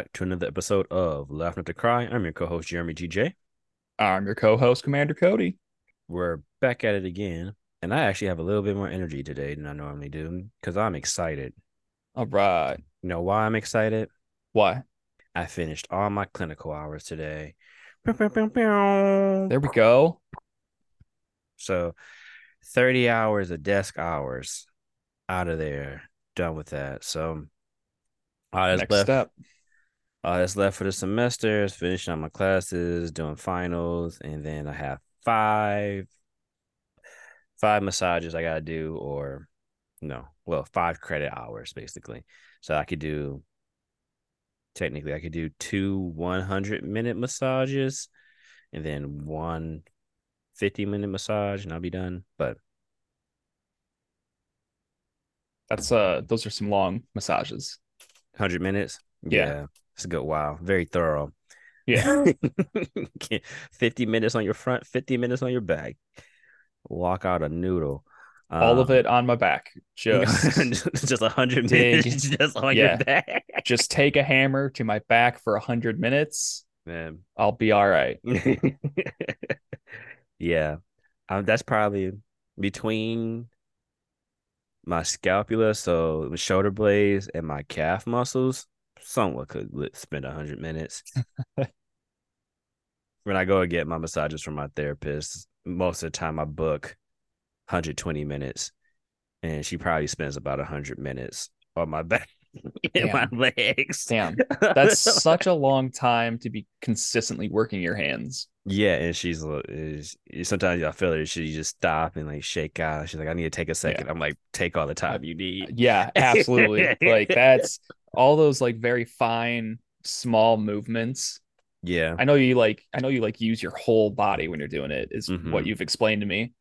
back to another episode of Laugh Not to Cry. I'm your co-host Jeremy GJ. I'm your co-host, Commander Cody. We're back at it again, and I actually have a little bit more energy today than I normally do because I'm excited. All right. You know why I'm excited? Why? I finished all my clinical hours today. There we go. So, 30 hours of desk hours out of there. Done with that. So, all that's Next left. step. All that's left for the semester is finishing up my classes, doing finals, and then I have five five massages I gotta do, or no, well, five credit hours basically. So I could do technically I could do two 100 minute massages and then one 50 minute massage and I'll be done. But That's uh those are some long massages. 100 minutes, Yeah. It's a good while. Very thorough. Yeah. 50 minutes on your front, 50 minutes on your back. Walk out a noodle. All of Um, it on my back. Just just a hundred dig. minutes just on Yeah. your back. just take a hammer to my back for a hundred minutes. Man. I'll be all right. yeah. Um, that's probably between my scapula, so the shoulder blades and my calf muscles. Someone could spend a hundred minutes. when I go and get my massages from my therapist, most of the time I book 120 minutes, and she probably spends about 100 minutes on my back and my legs. Damn. That's such a long time to be consistently working your hands. yeah. And she's is sometimes I feel her. She just stop and like shake out. She's like, I need to take a second. I'm like, take all the time uh, you need. Yeah, absolutely. like that's all those like very fine small movements Yeah. I know you like I know you like use your whole body when you're doing it is Mhm. what you've explained to me.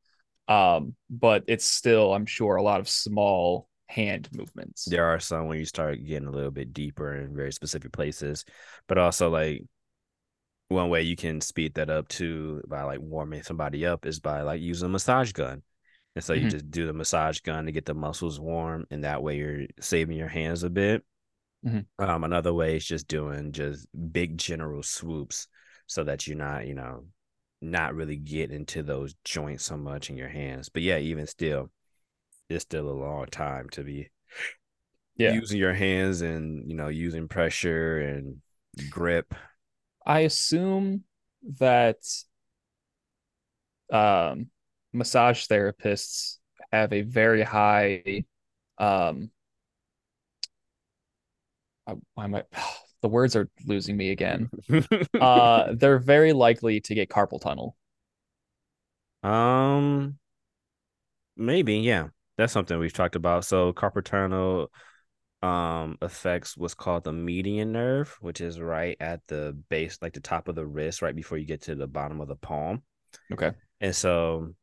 Um, but it's still, I'm sure, a lot of small hand movements. There are some when you start getting a little bit deeper in very specific places, but also like one way you can speed that up too by like warming somebody up is by like using a massage gun. And so you Mhm. just do the massage gun to get the muscles warm, and that way you're saving your hands a bit. Mhm. Um, another way is just doing just big general swoops so that you're not, you know, not really getting into those joints so much in your hands. But yeah, even still, it's still a long time to be Yeah. using your hands and you know using pressure and grip I assume that um massage therapists have a very high um I, why am I the words are losing me again. Uh they're very likely to get carpal tunnel. um maybe yeah that's something we've talked about so carpal tunnel um affects what's called the median nerve which is right at the base like the top of the wrist right before you get to the bottom of the palm Okay. and so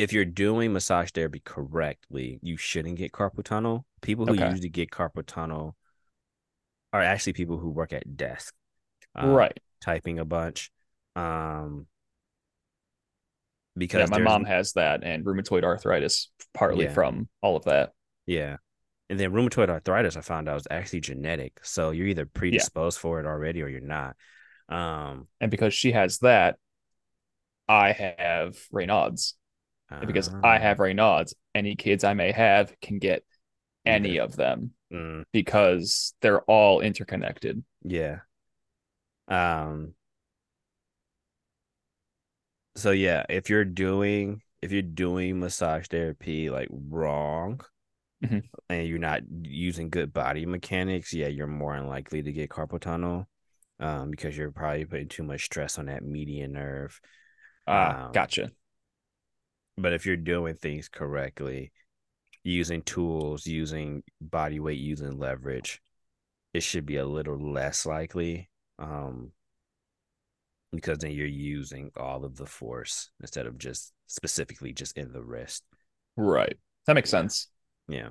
if you're doing massage therapy correctly you shouldn't get carpal tunnel people who Okay. usually get carpal tunnel are actually people who work at desk um, right. typing a bunch. Um, because Yeah, my mom has that and rheumatoid arthritis partly Yeah. from all of that. yeah, and then rheumatoid arthritis, I found out was actually genetic. So you're either predisposed for it already or you're not. Um, And because she has that, I have Raynaud's. And because I ah, have Raynaud's, any kids I may have can get any of them mm, because they're all interconnected. yeah. Um. So yeah, if you're doing if you're doing massage therapy like wrong, Mhm. and you're not using good body mechanics, yeah, you're more unlikely to get carpal tunnel, um, because you're probably putting too much stress on that median nerve. Ah, Um, gotcha. But if you're doing things correctly, using tools, using body weight, using leverage, it should be a little less likely. Um, because then you're using all of the force instead of just specifically just in the wrist. Right. That makes sense. Yeah.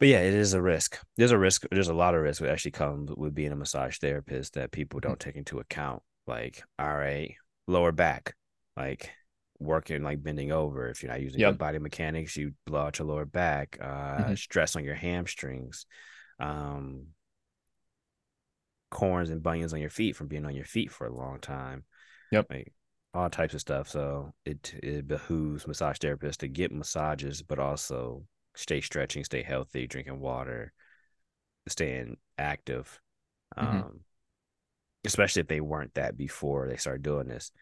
But yeah, it is a risk. There's a risk. There's a lot of risk that actually comes with being a massage therapist that people don't take into account. Like, all right, lower back, like working like bending over. If you're not using Yep. good body mechanics, you blow out your lower back. Uh, Mhm. stress on your hamstrings. um, corns and bunions on your feet from being on your feet for a long time. Yep. Like all types of stuff. So it it behooves massage therapists to get massages, but also stay stretching, stay healthy, drinking water, staying active. Mm-hmm. Um, especially if they weren't that before they started doing this.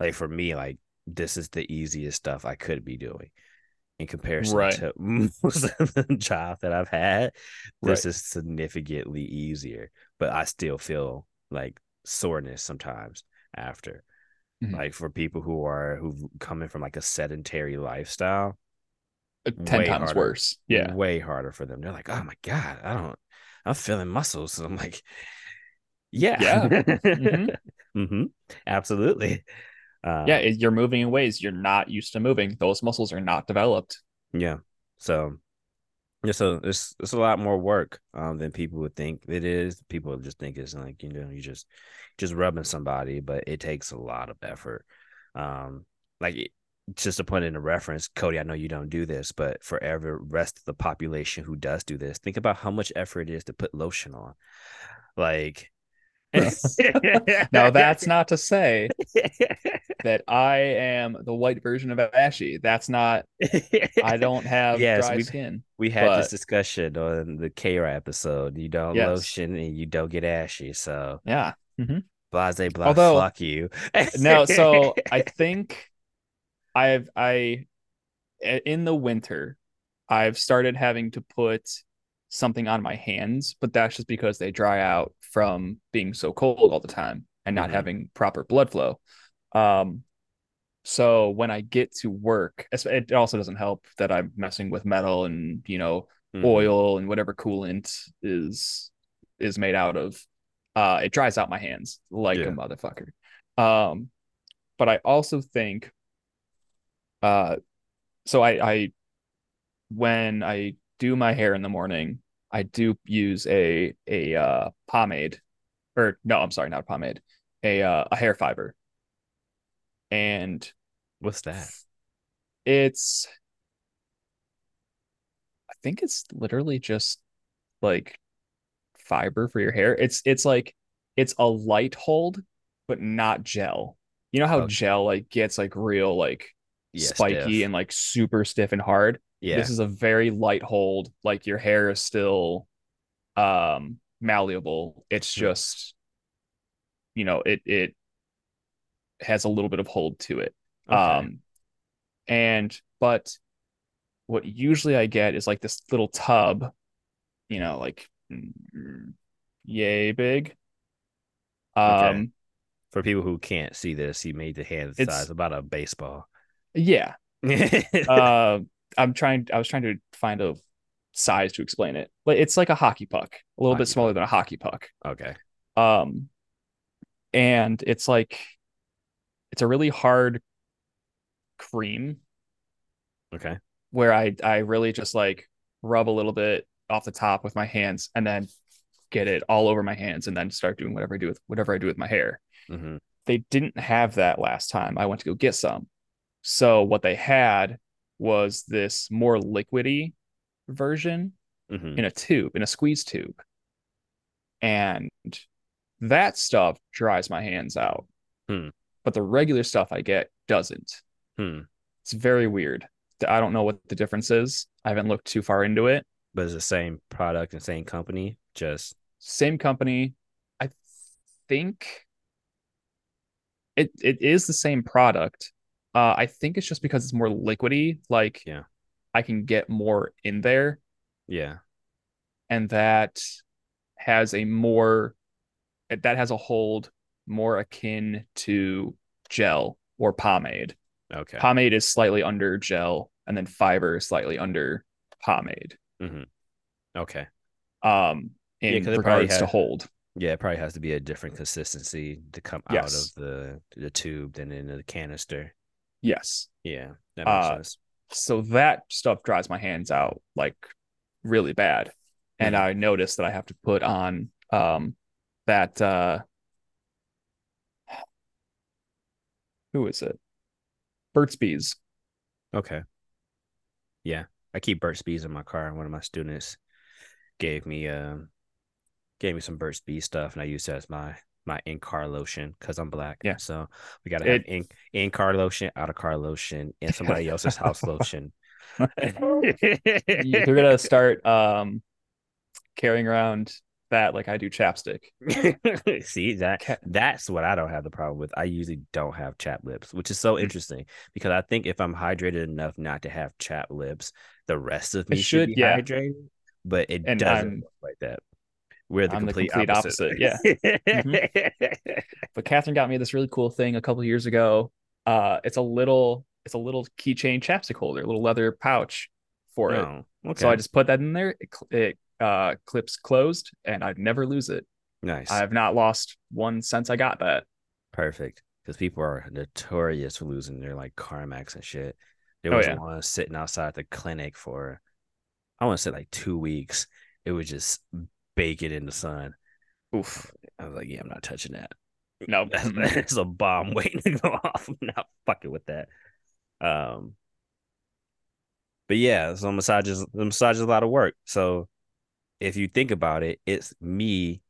Like for me, like this is the easiest stuff I could be doing in comparison Right. to most of the job that I've had. This Right. is significantly easier, but I still feel like soreness sometimes after. Mhm. Like for people who are who've coming from like a sedentary lifestyle, Uh, Ten times harder. worse. Yeah. way harder for them. They're like, oh my god, I don't, I'm feeling muscles. And I'm like, yeah, Yeah. Mhm. Mhm. absolutely. Uh, Yeah. you're moving in ways you're not used to moving. Those muscles are not developed. yeah. So, yeah, so it's it's a lot more work um than people would think it is. People just think it's like you know you just just rubbing somebody, but it takes a lot of effort. Um, like just to put in a reference, Cody, I know you don't do this, but for every rest of the population who does do this, think about how much effort it is to put lotion on. Like, Now that's not to say that I am the white version of Ashy. That's not. I don't have Yes, dry we- skin. We had this discussion on the K episode. You don't Yes. lotion and you don't get ashy. So Yeah. hmm blase blah Although- fuck you. No. So I think I've I in the winter I've started having to put something on my hands, but that's just because they dry out from being so cold all the time and not Mhm. having proper blood flow. Um, so when I get to work, it also doesn't help that I'm messing with metal and you know Mhm. oil and whatever coolant is is made out of. Uh, it dries out my hands like Yeah. a motherfucker. Um, but I also think, uh, so I I when I do my hair in the morning, I do use a a uh, pomade, or no, I'm sorry, not a pomade, a uh, a hair fiber, and What's that? it's I think it's literally just like fiber for your hair. It's it's like it's a light hold, but not gel. You know how Okay. gel like gets like real like Yeah, spiky stiff. and like super stiff and hard. Yeah. This is a very light hold. Like your hair is still um malleable. It's just you know, it it has a little bit of hold to it. Okay. Um, and but what usually I get is like this little tub, you know, like mm, yay big. Okay. Um, For people who can't see this, he made the hand size about a baseball. yeah. Uh, I'm trying. I was trying to find a size to explain it. Like it's like a hockey puck, a little Hockey bit smaller puck. than a hockey puck. okay. Um, and it's like it's a really hard cream Okay. where I I really just like rub a little bit off the top with my hands and then get it all over my hands and then start doing whatever I do with whatever I do with my hair. hmm They didn't have that last time I went to go get some. So what they had was this more liquidy version hmm in a tube, in a squeeze tube. And that stuff dries my hands out. Hmm. But the regular stuff I get doesn't. Hmm. It's very weird. I don't know what the difference is. I haven't looked too far into it. But it's the same product and same company. Just Same company. I think it it is the same product. Uh, I think it's just because it's more liquidy. Like, Yeah. I can get more in there, yeah. and that has a more that has a hold more akin to gel or pomade. Okay. Pomade is slightly under gel, and then fiber is slightly under pomade. okay. Um, Yeah, in probably regards to hold. Yeah, it probably has to be a different consistency to come out of the the tube than in the canister. Yes. Yeah, that makes Uh, sense. So that stuff dries my hands out like really bad. And Mhm. I noticed that I have to put on um that uh who is it? Burt's Bees. Okay. Yeah, I keep Burt's Bees in my car. One of my students gave me uh gave me some Burt's Bees stuff, and I used that as my my in car lotion because I'm black. Yeah. So we gotta have It- in in car lotion, out of car lotion, and somebody else's house lotion. You're gonna start um carrying around that like I do chapstick. See that that's what I don't have the problem with. I usually don't have chap lips, which is so Mm. interesting because I think if I'm hydrated enough not to have chap lips, the rest of me should, should, be yeah. hydrated, but it And doesn't I'm- look like that. We're the I'm the complete, complete opposite. opposite, But Catherine got me this really cool thing a couple years ago. Uh it's a little it's a little keychain chapstick holder, a little leather pouch for it. Oh, okay. So I just put that in there. It, it uh clips closed and I'd never lose it. nice. I have not lost one since I got that. Perfect. Because people are notorious for losing their like Carmex and shit. There Oh, was yeah. one sitting outside the clinic for I want to say like two weeks. It was just baking in the sun. Oof. I was like, yeah, I'm not touching that. No. That's, a bomb waiting to go off. I'm not fucking with that. Um, but yeah, so massages, the massage is a lot of work. So if you think about it, it's me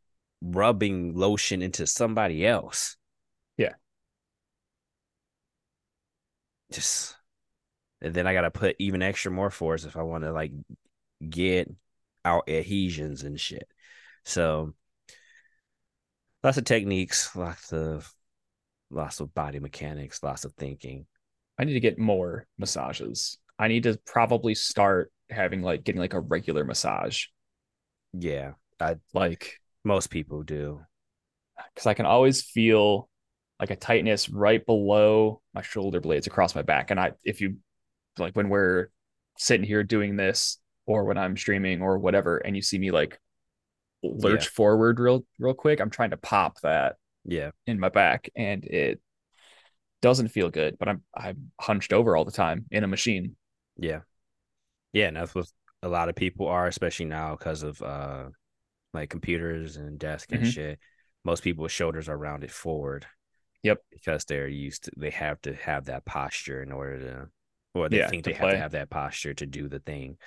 rubbing lotion into somebody else. Yeah. Just, and then I gotta put even extra more force if I want to like get out adhesions and shit. So lots of techniques, lots of lots of body mechanics, lots of thinking. I need to get more massages. I need to probably start having like getting like a regular massage. Yeah, I Like most people do. because I can always feel like a tightness right below my shoulder blades across my back. And I, if you like when we're sitting here doing this, or when I'm streaming or whatever, and you see me like lurch Yeah. forward real, real quick, I'm trying to pop that Yeah, in my back, and it doesn't feel good. But I'm I'm hunched over all the time in a machine. yeah, yeah. And that's what a lot of people are, especially now because of uh like computers and desk and Mhm. shit. Most people's shoulders are rounded forward. Yep. Because they're used to they have to have that posture in order to or they Yeah, think they have to have that posture to do the thing.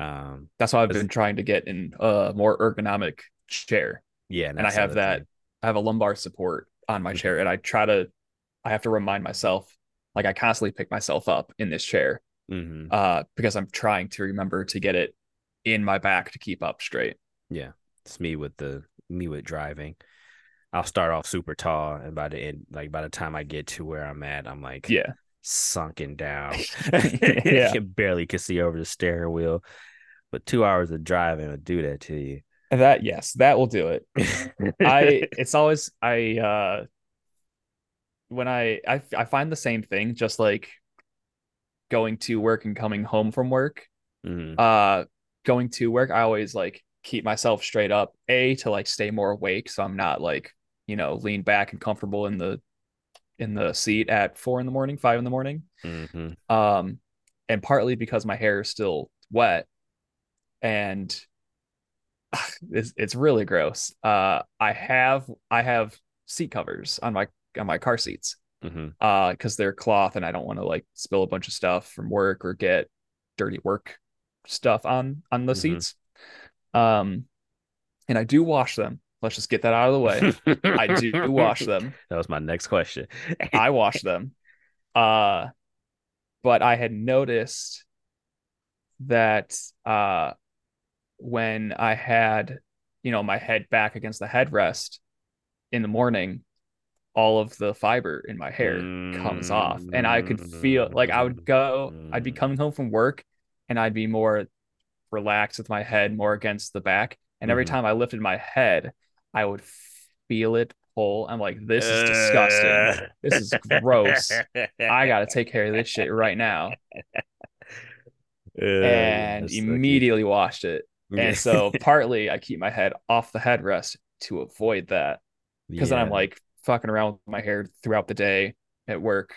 Um That's why I've been trying to get in a more ergonomic chair. yeah, and I have that. thing. I have a lumbar support on my Mhm. chair, and I try to. I have to remind myself, like I constantly pick myself up in this chair, Mhm. uh, because I'm trying to remember to get it in my back to keep up straight. Yeah, it's me with the me with driving. I'll start off super tall, and by the end, like by the time I get to where I'm at, I'm like Yeah, sunken down. Yeah. you barely can see over the steering wheel. But two hours of driving will do that to you. That yes, that will do it. I it's always I uh when I I I find the same thing, just like going to work and coming home from work. Mhm. uh going to work i always like keep myself straight up a to like stay more awake so i'm not like you know lean back and comfortable in the in the seat at four in the morning five in the morning Mhm. um and partly because my hair is still wet and it's, it's really gross uh i have i have seat covers on my on my car seats Mhm. uh because they're cloth and I don't want to like spill a bunch of stuff from work or get dirty work stuff on on the Mhm. seats. Um and I do wash them. Let's just get that out of the way. I do wash them. That was my next question. I wash them. Uh but I had noticed that uh when I had, you know, my head back against the headrest in the morning, all of the fiber in my hair comes off. And I could feel like I would go, I'd be coming home from work and I'd be more relaxed with my head more against the back. And every Mhm. time I lifted my head, I would feel it pull. I'm like, this is disgusting. This is gross. I got to take care of this shit right now. And immediately washed it. And so partly I keep my head off the headrest to avoid that because then I'm like fucking around with my hair throughout the day at work,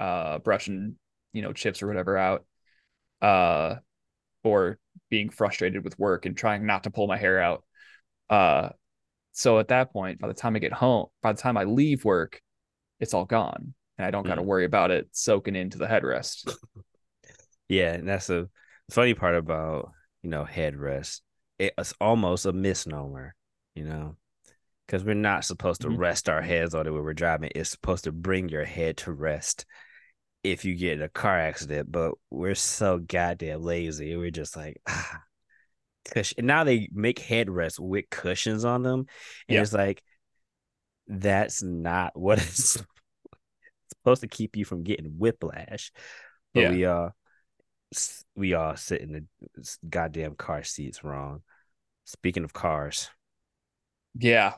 uh, brushing, you know, chips or whatever out, uh, or being frustrated with work and trying not to pull my hair out. Uh, so at that point, by the time I get home, by the time I leave work, it's all gone and I don't got to Mm. worry about it soaking into the headrest. yeah, and that's a funny part about you know headrest. it's almost a misnomer, you know, because we're not supposed to Mhm. rest our heads on it when we're driving. It's supposed to bring your head to rest if you get in a car accident. But we're so goddamn lazy. We're just like, ah, cushion. Now they make headrests with cushions on them, and Yeah. it's like that's not what it's supposed to keep you from getting whiplash. But Yeah. we s- we all sit in the goddamn car seats wrong. Speaking of cars, Yeah.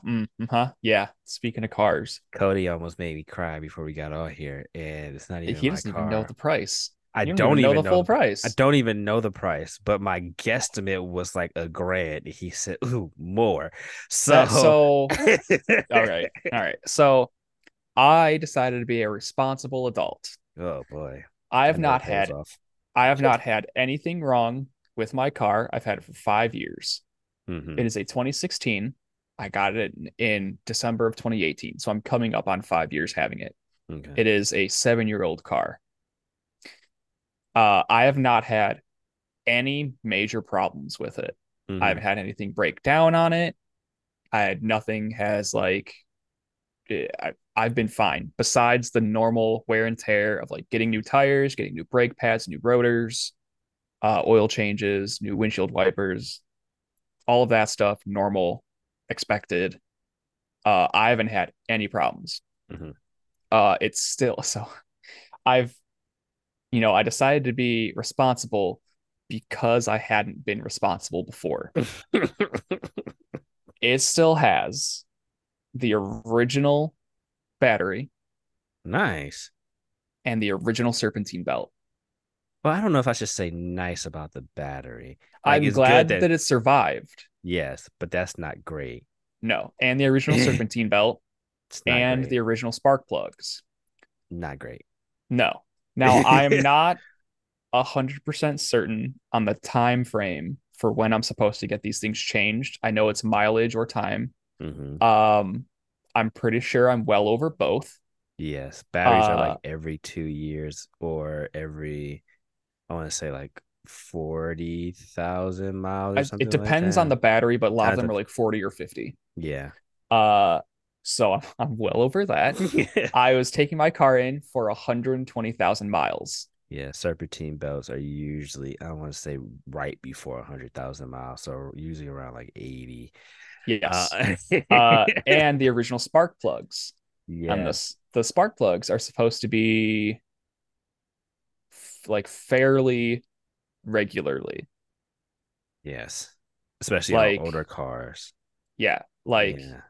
Huh. Yeah. Speaking of cars, Cody almost made me cry before we got on here, and it's not even he doesn't car. even know the price. I You don't, even know the full price. I don't even know the price, but my guesstimate was like a grand. He said, "Ooh, more." So, That- so all right. All right. So I decided to be a responsible adult. oh boy, I have I not had off. I have not had anything wrong with my car. I've had it for five years. Mhm. It is a 2016. I got it in, December of 2018. So I'm coming up on five years having it. Okay. It is a seven year old car. Uh, I have not had any major problems with it. Mhm. I haven't had anything break down on it. I had nothing has like eh, I, I've been fine besides the normal wear and tear of like getting new tires, getting new brake pads, new rotors, uh, oil changes, new windshield wipers, all of that stuff, normal, expected. Uh, I haven't had any problems. Mhm. Uh, it's still so I've, you know, I decided to be responsible because I hadn't been responsible before. It still has the original battery nice. and the original serpentine belt. Well, I don't know if I should say nice about the battery. Like, I'm glad good that, it survived. yes, but that's not great. No, and the original serpentine belt and great. the original spark plugs. not great. No. Now I am not a hundred percent certain on the time frame for when I'm supposed to get these things changed. I know it's mileage or time. Mhm. Um, I'm pretty sure I'm well over both. Yes, batteries are Uh, like every two years or every, I want to say like forty thousand miles or something. it depends on the battery, but a lot of them are like 40 or 50. yeah. Uh, so I'm, I'm well over that. I was taking my car in for 120,000 miles. yeah, serpentine belts are usually I want to say right before hundred thousand miles, so usually around like eighty. Yes. Uh, Uh, and the original spark plugs. yeah, And the, the spark plugs are supposed to be f- like fairly regularly. yes, especially like- on older cars. Yeah. Like yeah.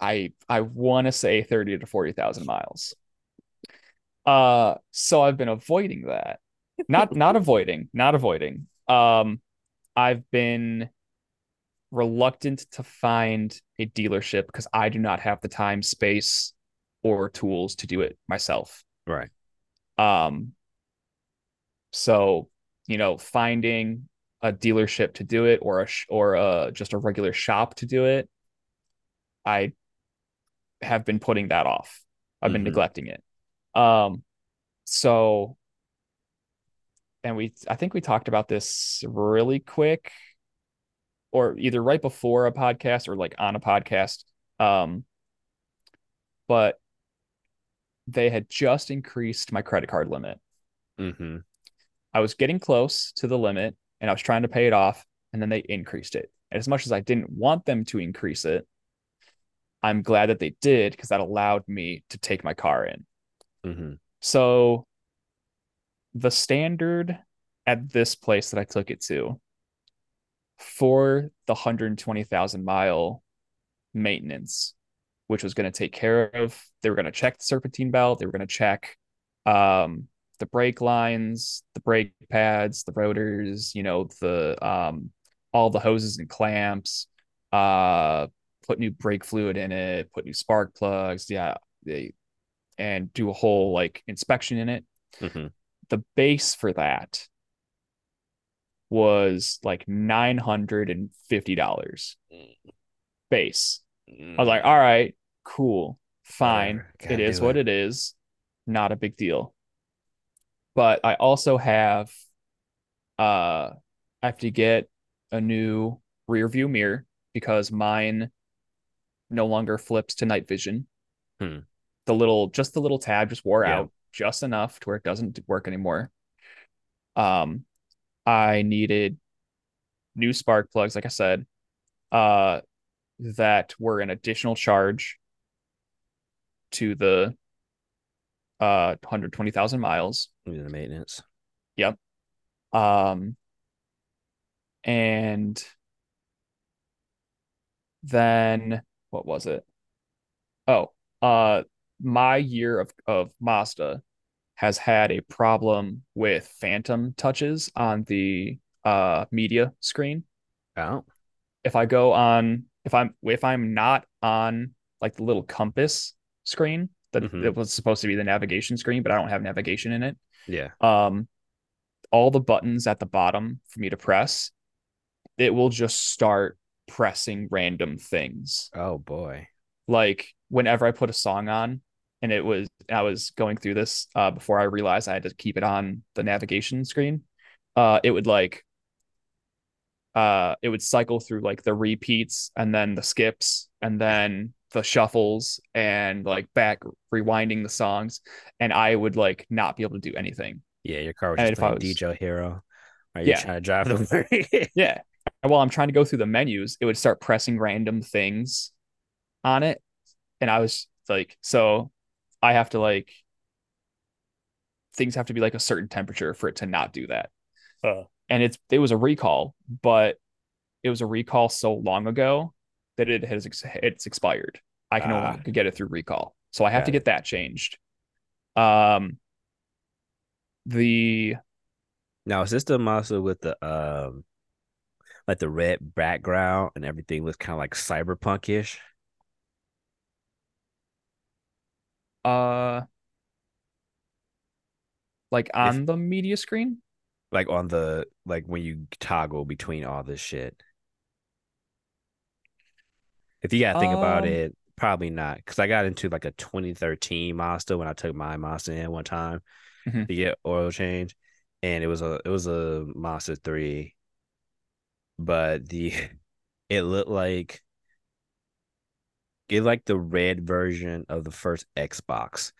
I I want to say 30 to 40,000 miles. Uh so I've been avoiding that. Not not avoiding, not avoiding. Um I've been reluctant to find a dealership because I do not have the time, space, or tools to do it myself. right. Um so, you know, finding a dealership to do it or a sh- or a just a regular shop to do it, I have been putting that off. I've been Mhm. neglecting it. Um so and we I think we talked about this really quick or either right before a podcast or like on a podcast. Um but they had just increased my credit card limit. Mm-hmm. I was getting close to the limit and I was trying to pay it off, and then they increased it. And as much as I didn't want them to increase it, I'm glad that they did because that allowed me to take my car in. Mm-hmm. So the standard at this place that I took it to for the 120,000 mile maintenance, which was going to take care of, they were going to check the serpentine belt, they were going to check um, the brake lines, the brake pads, the rotors, you know, the um, all the hoses and clamps, uh, put new brake fluid in it, put new spark plugs, yeah, they and do a whole like inspection in it. Mm-hmm. The base for that was like nine hundred and fifty dollars base. I was like, all right, cool, fine. It is what it. it is. Not a big deal. But I also have uh I have to get a new rear view mirror because mine no longer flips to night vision. Hmm. The little, just the little tab just wore Yeah. out just enough to where it doesn't work anymore. Um, I needed new spark plugs, like I said, uh, that were an additional charge to the uh 120,000 miles. The maintenance. Yep. Um, and then what was it? Oh, uh, my year of of Mazda has had a problem with phantom touches on the uh media screen. Oh. If I go on, if I'm if I'm not on like the little compass screen that Mhm. it was supposed to be the navigation screen, but I don't have navigation in it. Yeah. Um, all the buttons at the bottom for me to press, it will just start pressing random things. Oh boy. Like whenever I put a song on, and it was I was going through this uh, before I realized I had to keep it on the navigation screen. Uh, it would like uh it would cycle through like the repeats and then the skips and then the shuffles and like back rewinding the songs and I would like not be able to do anything. Yeah, your car was And just if I playing was- DJ Hero. Are you Yeah. trying to drive the Yeah. And while I'm trying to go through the menus, it would start pressing random things on it. And I was like, so I have to like things have to be like a certain temperature for it to not do that. Uh. And it's it was a recall, but it was a recall so long ago that it has ex- it's expired. I can no Ah. longer get it through recall. So I have Got to it. get that changed. Um the Now is this the monster with the um like the red background and everything was kind of like cyberpunkish? uh like on the media screen Like on the like when you toggle between all this shit. If you gotta think about Um, it, probably not. Because I got into like a 2013 Mazda when I took my Mazda in one time Mhm. to get oil change, and it was a it was a Mazda three, but the it looked like it like the red version of the first Xbox,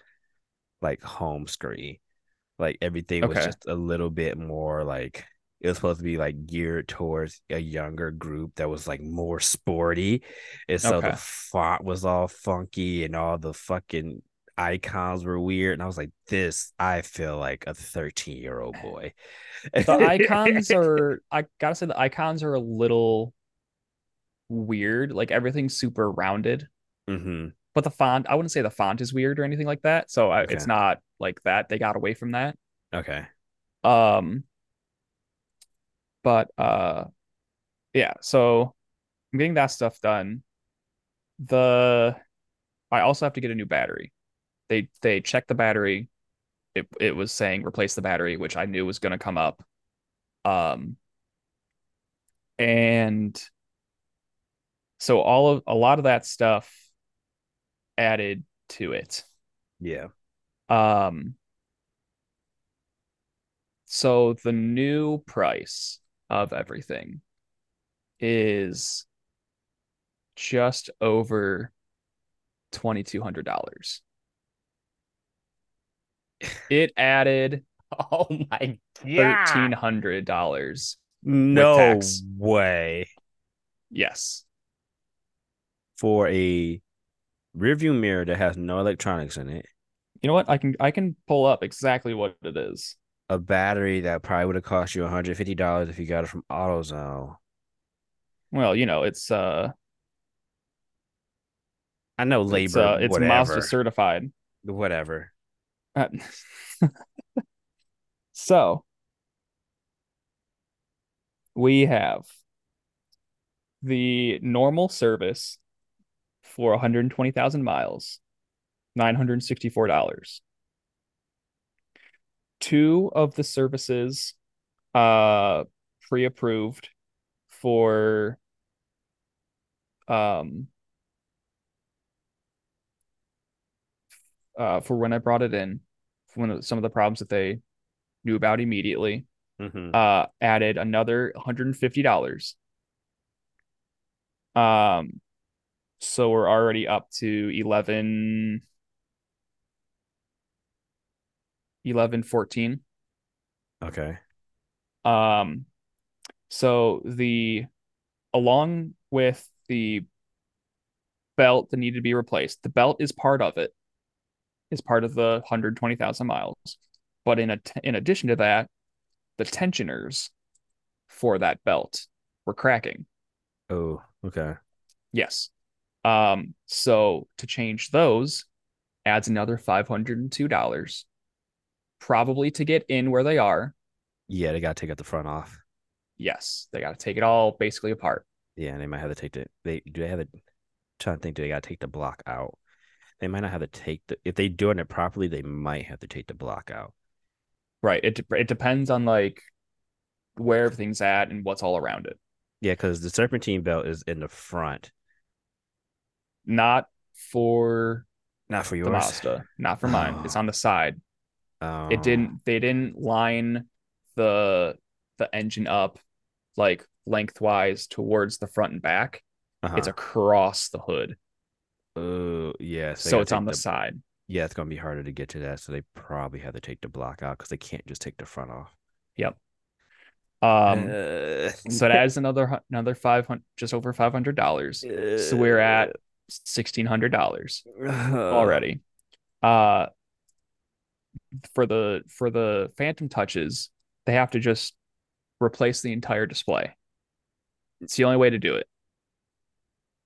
like home screen. Like everything was just a little bit more like it was supposed to be like geared towards a younger group that was like more sporty. And so Okay. the font was all funky and all the fucking icons were weird. And I was like, this, I feel like a 13 year old boy. the icons are I gotta say the icons are a little weird. Like everything's super rounded, hmm but the font I wouldn't say the font is weird or anything like that. So I, Okay. it's not like that. They got away from that. Okay. Um, but uh, yeah. So I'm getting that stuff done. The I also have to get a new battery. They they checked the battery. It it was saying replace the battery, which I knew was going to come up. Um, and so all of a lot of that stuff added to it. Yeah. Um, so the new price of everything is just over $2,200. It added Oh my $1,300. No tax. way. Yes. For a rearview mirror that has no electronics in it, You know what? I can I can pull up exactly what it is. a battery that probably would have cost you $150 if you got it from AutoZone. Well, you know, it's uh I know labor, it's uh it's Mazda certified. whatever. Uh, so we have the normal service for 120,000 miles, $964. Two of the services uh pre-approved for um uh for when I brought it in, of some of the problems that they knew about immediately hmm uh added another $150 Um, so we're already up to 11, 11, 14. Okay. Um, so the along with the belt that needed to be replaced, the belt is part of it, is part of the 120,000 miles. But in a in addition to that, the tensioners for that belt were cracking. Oh, okay. Yes. Um, so to change those adds another $502, probably to get in where they are. Yeah, they gotta take out the front off. Yes, they got to take it all basically apart. Yeah, and they might have to take the they do they have to trying to think do they gotta take the block out. They might not have to take the if they're doing it properly, they might have to take the block out. Right. It it depends on like where everything's at and what's all around it. Yeah, because the serpentine belt is in the front. Not for Not for yours. the Mazda, not for mine. It's on the side. Oh. It didn't they didn't line the the engine up like lengthwise towards the front and back. Uh-huh. It's across the hood. Oh, yes. they So gotta it's on take the side. Yeah, it's gonna be harder to get to that, so they probably have to take the block out because they can't just take the front off. Yep. Um Uh, so that adds another another 500 just over $500. So we're at $1600 already. Uh for the for the phantom touches, they have to just replace the entire display. It's the only way to do it.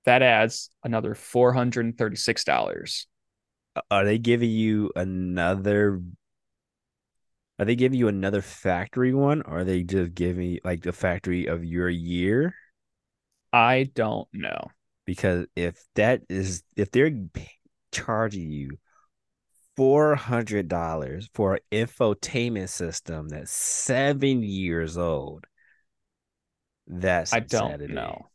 That adds another $436. Are they giving you another? Are they giving you another factory one, or are they just giving like the factory of your year? I don't know. Because if that is, if they're charging you four hundred dollars for an infotainment system that's seven years old, that's I don't know.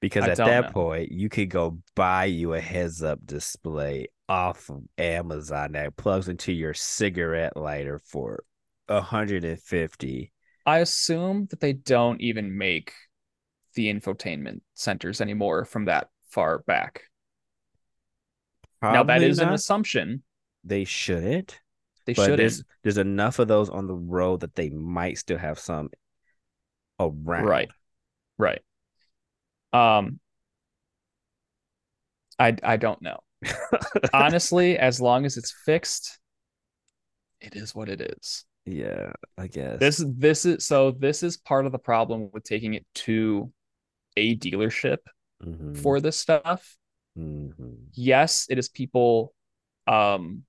Because I at that know. point, you could go buy you a heads up display off of Amazon that plugs into your cigarette lighter for 150. I assume that they don't even make the infotainment centers anymore from that far back. now that is Probably is an assumption. They shouldn't, They shouldn't. there's there's enough of those on the road that they might still have some around. Right. Right. Um I I don't know. Honestly, as long as it's fixed, it is what it is. yeah, I guess. This this is so this is part of the problem with taking it to a dealership Mhm, for this stuff. mhm. Yes, it is people um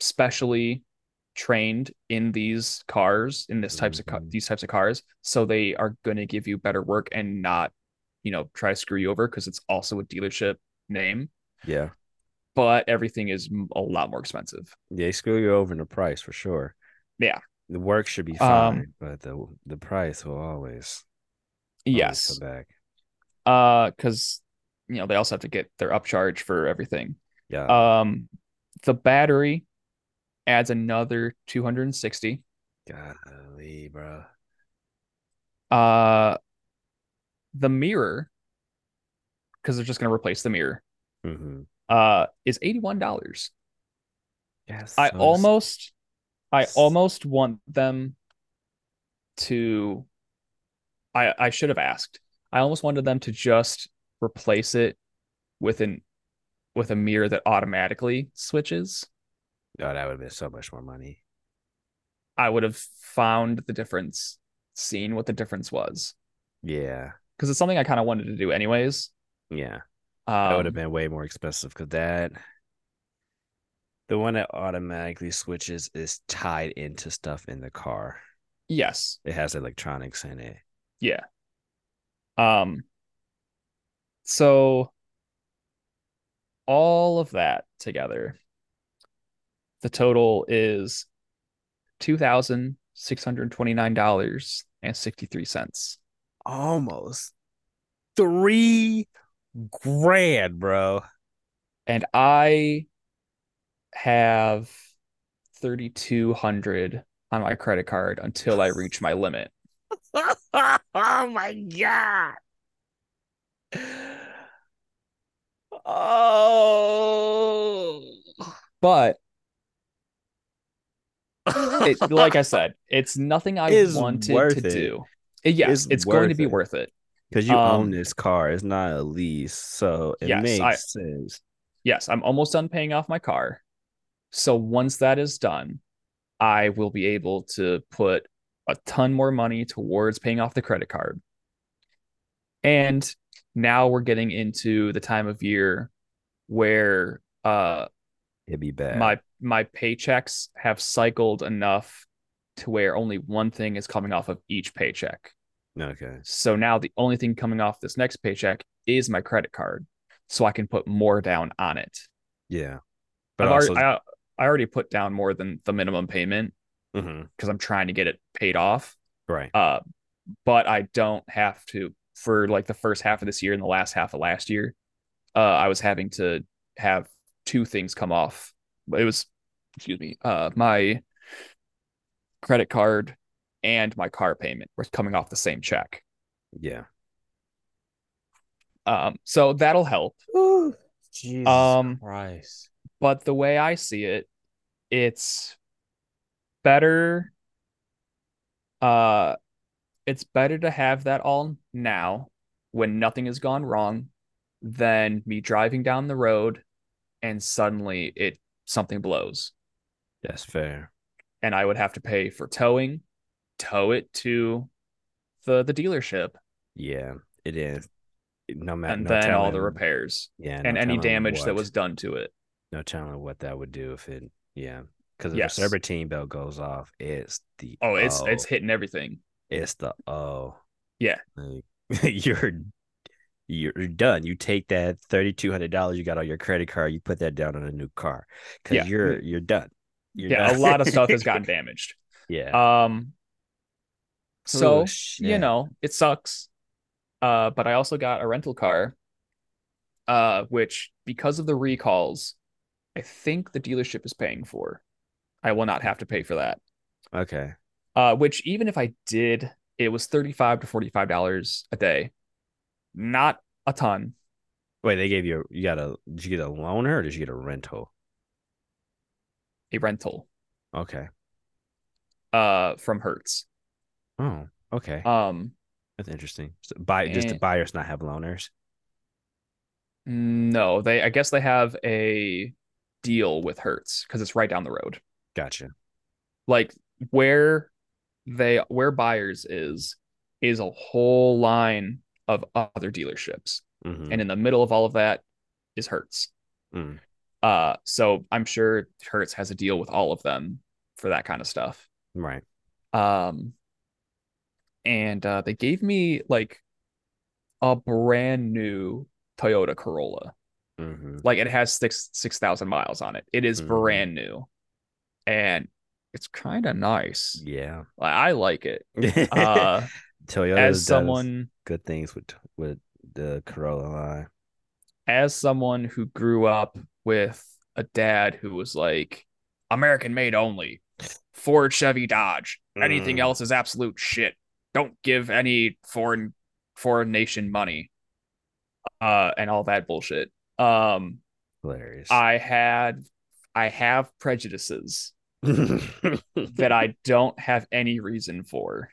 specially trained in these cars in this types of ca- Mhm. these types of cars so they are going to give you better work and not you know try to screw you over because it's also a dealership name Yeah, but everything is a lot more expensive they screw you over in the price for sure. Yeah. the work should be Um, fine, but the the price will always always yes come back. uh because you know they also have to get their upcharge for everything Yeah, um the battery adds another 260 golly, bro. uh the mirror because they're just going to replace the mirror Mm-hmm. uh is $81 Yes, I so almost I almost want them to I I should have asked. I almost wanted them to just replace it with an with a mirror that automatically switches. Oh, that would have been so much more money. I would have found the difference, seen what the difference was. Yeah, Because it's something I kind of wanted to do anyways. yeah. That would have Um, been way more expensive because that the one that automatically switches is tied into stuff in the car. yes. It has electronics in it. Yeah. Um so all of that together, the total is two thousand six hundred twenty-nine dollars and sixty-three cents. Almost three grand, bro. And I have thirty-two hundred on my credit card until I reach my limit. oh my god. Oh. But it, like I said, it's nothing I wanted to it. do. Yes, It's going to be it. worth it. Because you own Um, this car. It's not a lease. So it Yes, makes I sense. yes, I'm almost done paying off my car. So once that is done, I will be able to put a ton more money towards paying off the credit card. And now we're getting into the time of year where uh It'd be bad. my my paychecks have cycled enough to where only one thing is coming off of each paycheck. Okay. So now the only thing coming off this next paycheck is my credit card. So I can put more down on it. Yeah. But I've also, already I, I already put down more than the minimum payment because I'm trying to get it paid off. right. Uh, but I don't have to for like the first half of this year and the last half of last year. Uh, I was having to have two things come off. It was, excuse me, uh, my credit card and my car payment were coming off the same check. Yeah. Um, so that'll help. Jesus Um, Christ. But the way I see it, it's better. Uh, it's better to have that all now when nothing has gone wrong than me driving down the road and suddenly it something blows That's fair. and I would have to pay for towing, tow it to the the dealership, Yeah, it is. No matter and no then all the repairs Yeah, and any damage that was done to it. no telling what that would do if it. Yeah, because if Yes. the serpentine belt goes off, it's the Oh, it's it's hitting everything. it's the oh Yeah. like, you're you're done. You take that thirty two hundred dollars you got on your credit card, you put that down on a new car because Yeah. you're you're done. You're yeah, done. a lot of stuff has gotten damaged. yeah. Um, so you know it sucks. Uh, but I also got a rental car, uh, which because of the recalls, I think the dealership is paying for. I will not have to pay for that. Okay. Uh, which even if I did, it was thirty-five to forty-five dollars a day. Not a ton. Wait, they gave you you got a did you get a loaner or did you get a rental? A rental, Okay. uh, from Hertz. Oh, okay. Um, That's interesting. So buy just the buyers not have loaners. no, they. I guess they have a deal with Hertz because it's right down the road. Gotcha. like where they where buyers is is a whole line of other dealerships Mhm. and in the middle of all of that is hertz Mm. uh so i'm sure hertz has a deal with all of them for that kind of stuff Right. um and uh they gave me like a brand new toyota corolla hmm like it has six six thousand miles on it it is Mhm. brand new and it's kind of nice Yeah. Like, i like it uh Toyota as does someone good things with with the Corolla line. as someone who grew up with a dad who was like American made only, Ford, Chevy, Dodge. Anything Mm. else is absolute shit. Don't give any foreign foreign nation money. Uh and all that bullshit. Um Hilarious. I had I have prejudices that I don't have any reason for.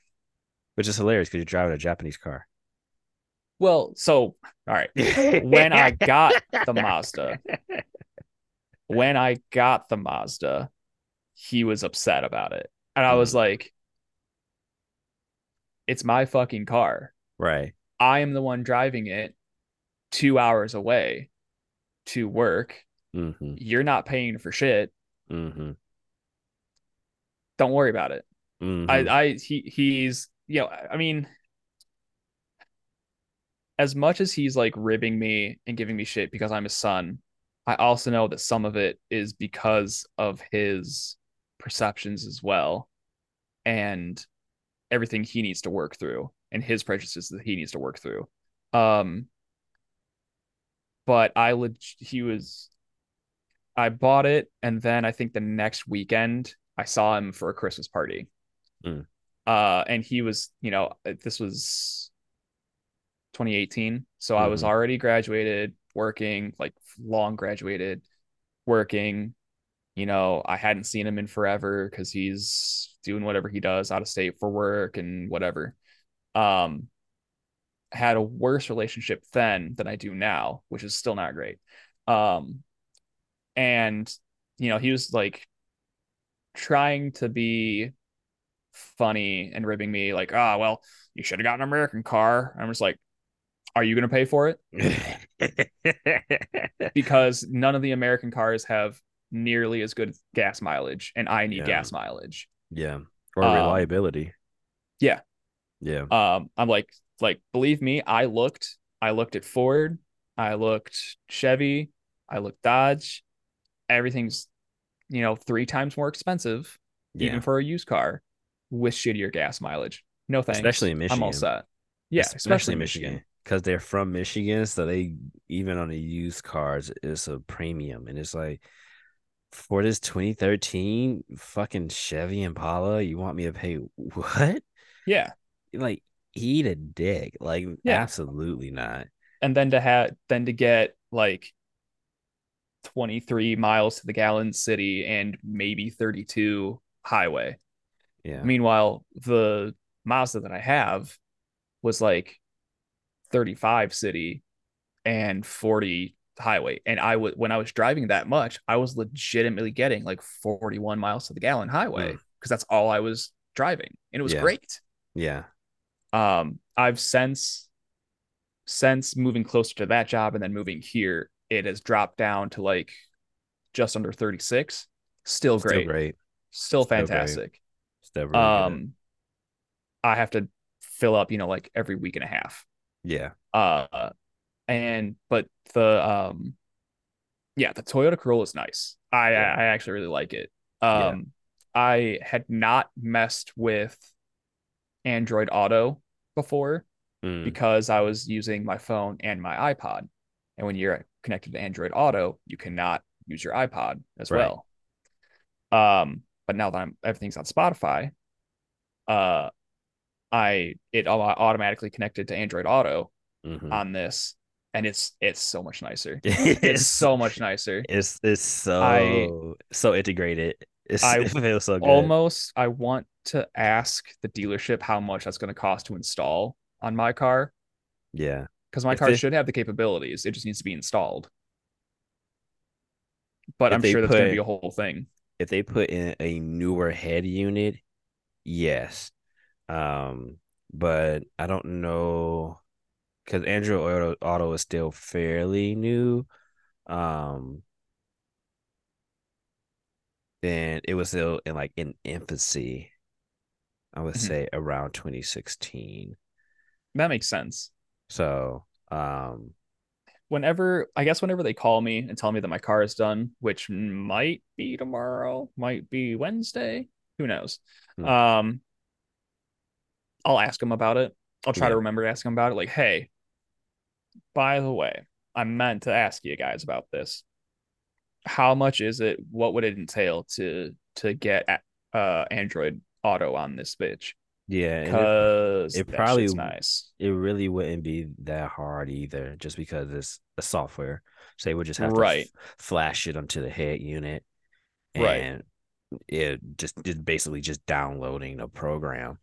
Which is hilarious because you're driving a Japanese car. Well, so all right. When I got the Mazda, when I got the Mazda, he was upset about it. And I was Mm. like, it's my fucking car. Right. I am the one driving it two hours away to work. Mm-hmm. You're not paying for shit. Mm-hmm. Don't worry about it. mm-hmm. I, I, he, he's, you know, I mean, as much as he's like ribbing me and giving me shit because I'm his son, I also know that some of it is because of his perceptions as well and everything he needs to work through and his prejudices that he needs to work through. Um, but I leg- he was, I bought it and then I think the next weekend I saw him for a Christmas party. Mm. Uh, and he was, you know, this was 2018. So I was Mhm. already graduated, working, like long graduated, working. You know, I hadn't seen him in forever because he's doing whatever he does out of state for work and whatever. Um, had a worse relationship then than I do now, which is still not great. Um, and you know, he was like trying to be funny and ribbing me, like, ah, oh, well, you should have gotten an American car. I'm just like, are you going to pay for it? because none of the American cars have nearly as good gas mileage, and I need yeah. gas mileage. Yeah, or um, reliability. Yeah, yeah. Um, I'm like, like, believe me, I looked, I looked at Ford, I looked Chevy, I looked Dodge. Everything's, you know, three times more expensive, yeah. even for a used car with shittier gas mileage. No thanks. Especially in Michigan. I'm all set. Yeah, especially, especially Michigan. Because they're from Michigan. So they even on the used cars, it's a premium. And it's like for this 2013 fucking Chevy Impala, you want me to pay what? Yeah. Like eat a dick. Like yeah. absolutely not. And then to have then to get like 23 miles to the gallon city and maybe 32 highway. Yeah. Meanwhile, the Mazda that I have was like 35 city and 40 highway. And I would when I was driving that much, I was legitimately getting like 41 miles to the gallon highway because mm. that's all I was driving. And it was yeah. great. Yeah. Um, I've since since moving closer to that job and then moving here, it has dropped down to like just under 36. Still great. Still great. Still fantastic. Great. Still really um good. I have to fill up, you know, like every week and a half. Yeah. Uh and but the um yeah, the Toyota Corolla is nice. I yeah. I actually really like it. Um yeah. I had not messed with Android Auto before mm. because I was using my phone and my iPod. And when you're connected to Android Auto, you cannot use your iPod as right. well. Um, but now that I'm everything's on Spotify, uh, I it automatically connected to Android Auto mm-hmm. on this, and it's it's so much nicer. it's so much nicer. It's it's so I, so integrated. It's, I it feels so good. Almost, I want to ask the dealership how much that's going to cost to install on my car. Yeah, because my if car they, should have the capabilities. It just needs to be installed. But I'm sure that's going to be a whole thing. If they put in a newer head unit, yes. Um, but I don't know because Android Auto, Auto is still fairly new. Um, then it was still in like in infancy. I would mm-hmm. say around 2016. That makes sense. So, um, whenever I guess whenever they call me and tell me that my car is done, which might be tomorrow, might be Wednesday, who knows? Hmm. Um, I'll ask them about it. I'll try yeah. to remember to ask them about it. Like, hey, by the way, I meant to ask you guys about this. How much is it? What would it entail to to get uh Android Auto on this bitch? Yeah, because it, it probably nice. It really wouldn't be that hard either, just because it's a software. So they would just have right. to f- flash it onto the head unit, and right. it just just basically just downloading a program.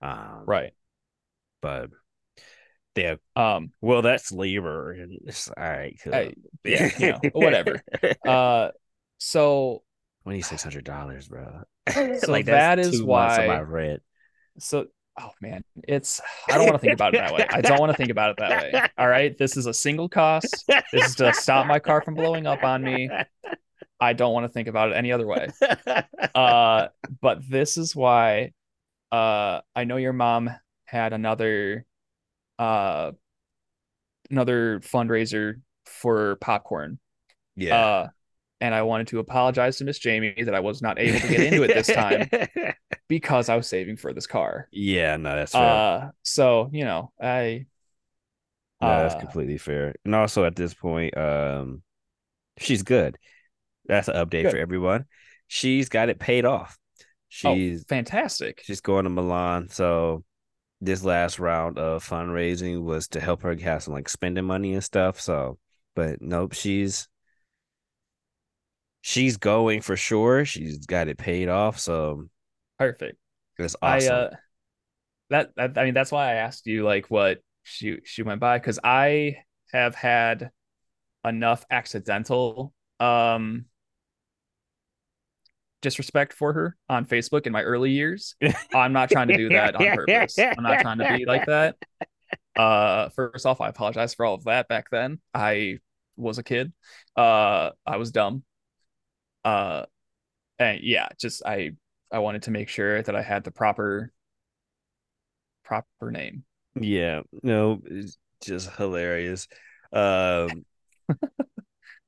Um, right. But yeah, um, well, that's labor, and it's all right. Cool. I, yeah, you know, whatever. Uh, so twenty six hundred dollars, bro. So like that is why my rent so oh man it's i don't want to think about it that way i don't want to think about it that way all right this is a single cost this is to stop my car from blowing up on me i don't want to think about it any other way uh but this is why uh i know your mom had another uh another fundraiser for popcorn yeah uh and I wanted to apologize to Miss Jamie that I was not able to get into it this time because I was saving for this car. Yeah, no, that's fair. Uh, so you know, I. No, uh, that's completely fair. And also at this point, um, she's good. That's an update good. for everyone. She's got it paid off. Oh, she's oh, fantastic. She's going to Milan. So this last round of fundraising was to help her have some like spending money and stuff. So But nope, she's she's going for sure. She's got it paid off, so Perfect. I awesome. uh that, that I mean that's why I asked you like what she she went by because I have had enough accidental um disrespect for her on Facebook in my early years. I'm not trying to do that on purpose. I'm not trying to be like that. Uh first off, I apologize for all of that back then. I was a kid. Uh I was dumb. Uh and yeah, just I I wanted to make sure that I had the proper proper name. Yeah, no, just hilarious. Um,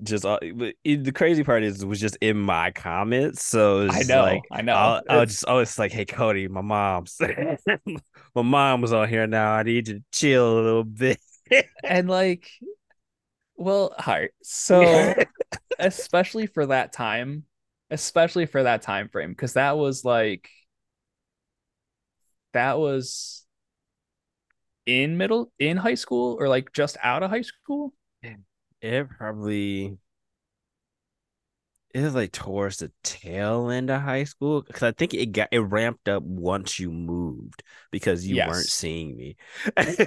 just uh, it, the crazy part is it was just in my comments, so I it's like know, I know. I'll I'll just it's like hey Cody, my mom's my mom was on here now. I need you to chill a little bit. and like well, heart. So especially for that time, especially for that time frame, because that was like that was in middle in high school or like just out of high school. It probably it was like towards the tail end of high school because I think it got it ramped up once you moved because you weren't seeing me.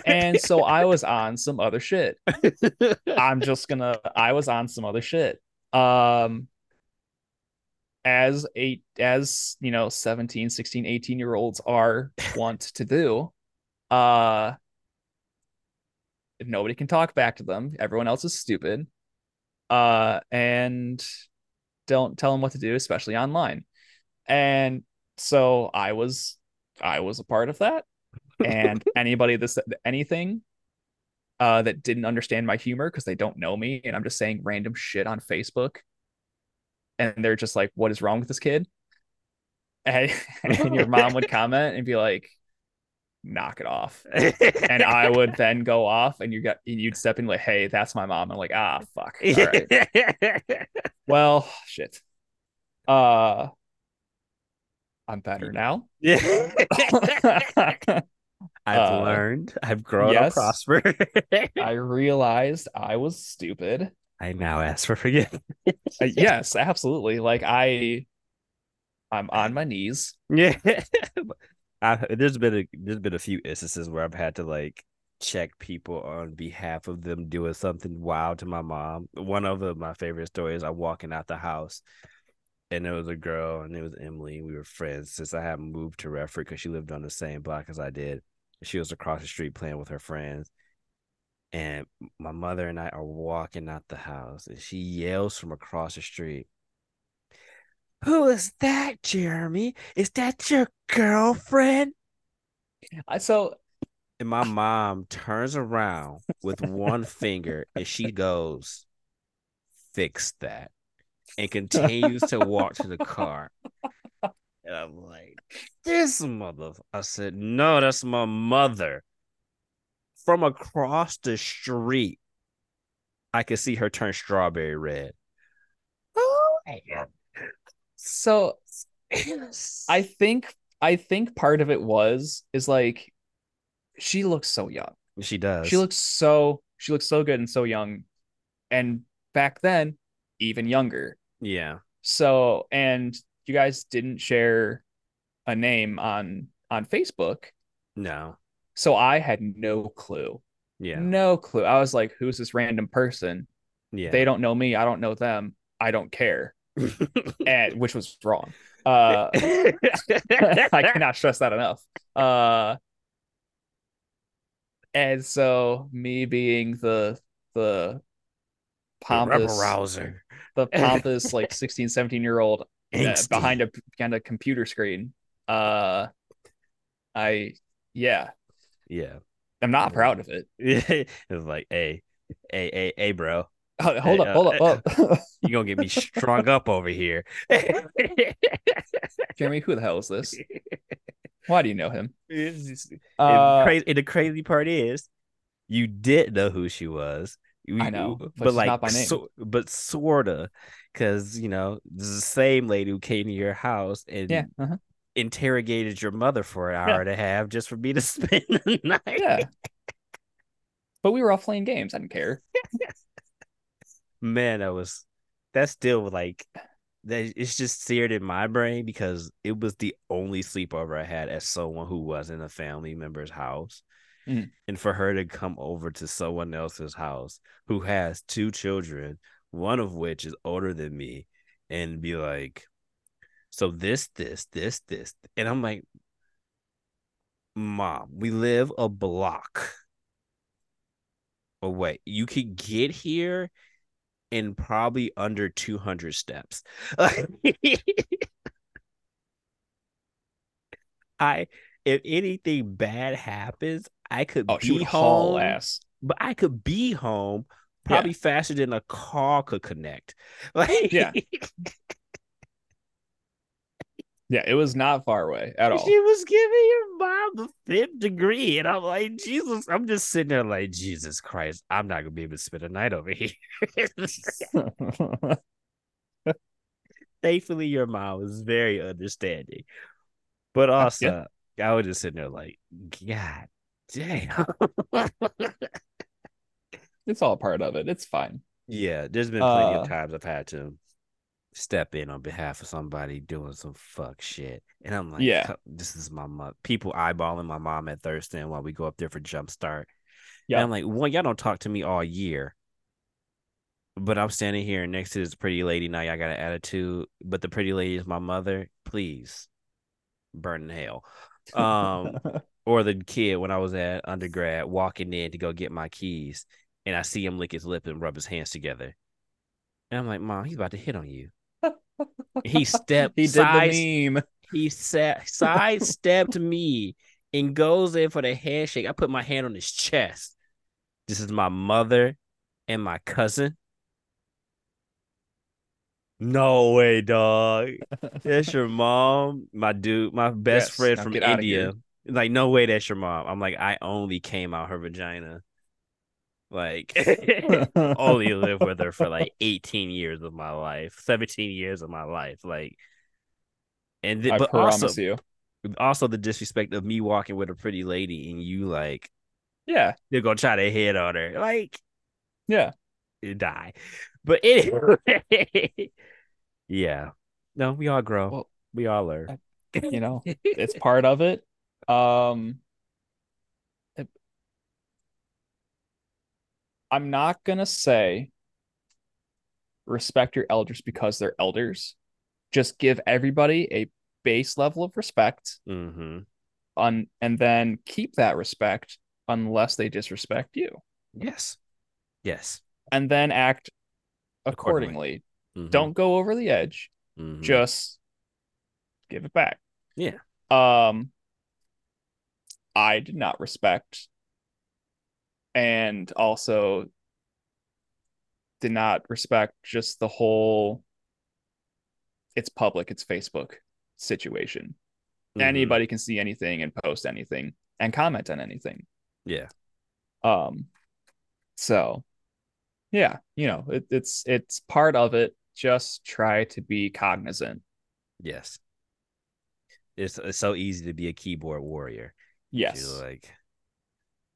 And so I was on some other shit. I'm just gonna I was on some other shit. Um as eight as you know 17 16 18 year olds are want to do uh nobody can talk back to them everyone else is stupid uh and don't tell them what to do especially online. And so i was i was a part of that. And anybody that said anything uh that didn't understand my humor because they don't know me and i'm just saying random shit on facebook and they're just like what is wrong with this kid? And, and your mom would comment and be like knock it off and i would then go off and you got and you'd step in like hey that's my mom i'm like ah fuck right well shit uh i'm better now yeah. I've Uh, learned. I've grown yes. up prosper. i realized i was stupid I now ask for forgiveness. Uh, yes absolutely like i i'm on my knees Yeah. I, there's been a there's been a few instances where I've had to like check people on behalf of them doing something wild to my mom. One of the, my favorite stories, I'm walking out the house and there was a girl and it was Emily. We were friends since I hadn't moved to Redford because she lived on the same block as I did. She was across the street playing with her friends. And my mother and I are walking out the house and she yells from across the street, Who is that, Jeremy? Is that your girlfriend? I, so And my mom turns around with one finger and she goes, Fix that. And continues to walk to the car. And I'm like, This mother. I said, No, that's my mother. From across the street, I could see her turn strawberry red. Oh, oh so I think I think part of it was is like she looks so young. she does. She looks so she looks so good and so young. And back then, even younger. yeah. So and you guys didn't share a name on on Facebook. No. So I had no clue. Yeah. No clue. I was like, who's this random person? Yeah. They don't know me. I don't know them. I don't care. And which was wrong. Uh I cannot stress that enough. Uh, and so me being the the pompous rouser. the pompous like 16 17 year old uh, behind a behind a computer screen uh i yeah Yeah. i'm not proud of it it was like, hey, hey, hey, hey, bro. Hold hold Hey, up hold uh, up hold up You gonna get me strung up over here. jeremy who the hell is this why do you know him It's just- uh and, crazy, and the crazy part is, you did know who she was. You- I know, but, but like, not by name. So, but sorta, because you know, this is the same lady who came to your house and yeah uh-huh. interrogated your mother for an hour Yeah. and a half just for me to spend the night. yeah but we were all playing games i didn't care Man, that was that's still like that it's just seared in my brain because it was the only sleepover I had as someone who was in a family member's house. Mm. And for her to come over to someone else's house who has two children, one of which is older than me, and be like, so this, this, this, this. And I'm like, Mom, we live a block away. You could get here in probably under 200 steps. I if anything bad happens, I could Oh, be home, ass. but I could be home Yeah. probably faster than a car could connect. Like Yeah. Yeah, it was not far away at all. She was giving your mom the fifth degree. And I'm like, Jesus, I'm just sitting there like, Jesus Christ, I'm not gonna be able to spend a night over here. Thankfully, your mom was very understanding. But also, I was just sitting there like, God damn. it's all part of it. It's fine. yeah, there's been plenty Uh, of times I've had to step in on behalf of somebody doing some fuck shit. And I'm like, Yeah. This is my mom. People eyeballing my mom at Thurston and while we go up there for Jumpstart. Yeah. And I'm like, well, y'all don't talk to me all year. But I'm standing here next to this pretty lady. Now y'all got an attitude. But the pretty lady is my mother. Please burn in hell. Um, or the kid when I was at undergrad walking in to go get my keys, and I see him lick his lip and rub his hands together. And I'm like, Mom, he's about to hit on you. He stepped he did the meme. he sat sidestepped me and goes in for the handshake. I put my hand on his chest. This is my mother and my cousin. No way, dog. That's your mom, my dude, my best Yes, friend from India. Like, no way, that's your mom. I'm like, I only came out her vagina. Like, only lived with her for like 18 years of my life, 17 years of my life. Like, and th- I but promise also, you. also the disrespect of me walking with a pretty lady and you like Yeah. you're gonna try to hit on her, like Yeah. you die. But anyway, yeah, no, we all grow, Well, we all learn. you know, it's part of it. Um I'm not gonna say respect your elders because they're elders. Just give everybody a base level of respect hmm on and then keep that respect unless they disrespect you. Yes, yes. And then act Accordingly. accordingly. Mhm, Don't go over the edge. mhm. Just give it back. Yeah. Um I did not respect and also did not respect just the whole it's public, it's Facebook situation. Mhm. Anybody can see anything and post anything and comment on anything. Yeah, Um so yeah, you know, it, it's it's part of it. Just try to be cognizant. yes. It's it's so easy to be a keyboard warrior. You're Yes. like,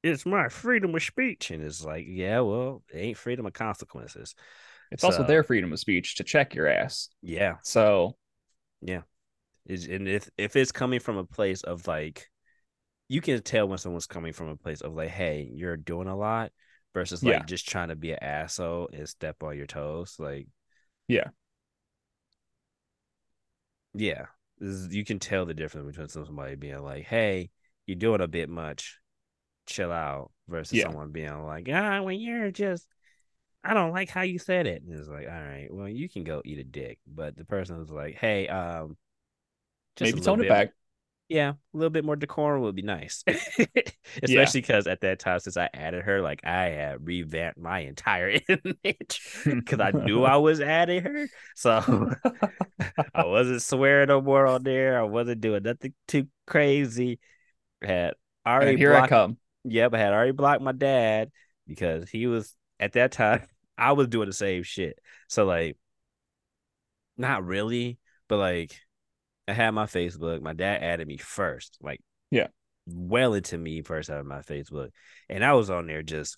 it's my freedom of speech, and it's like, yeah, well, it ain't freedom of consequences. It's also their freedom of speech to check your ass. Yeah, So Yeah. Is and if if it's coming from a place of like, you can tell when someone's coming from a place of like, hey, you're doing a lot, versus like Yeah. just trying to be an asshole and step on your toes. Like, Yeah. yeah, This is- you can tell the difference between somebody being like, hey, you're doing a bit much, chill out, versus Yeah. someone being like, ah, when you're just. I don't like how you said it. And it's like, all right, well, you can go eat a dick. But the person was like, hey, um, just maybe tone it back. yeah, a little bit more decorum would be nice. Especially because at that time, since I added her, like I had revamped my entire image because I knew I was adding her. So I wasn't swearing no more on there. I wasn't doing nothing too crazy. I had already and here I come. Yep, I had already blocked my dad because he was at that time. I was doing the same shit. So like, not really, but like, I had my Facebook. My dad added me first, like Yeah. well into me first out of my Facebook, and I was on there just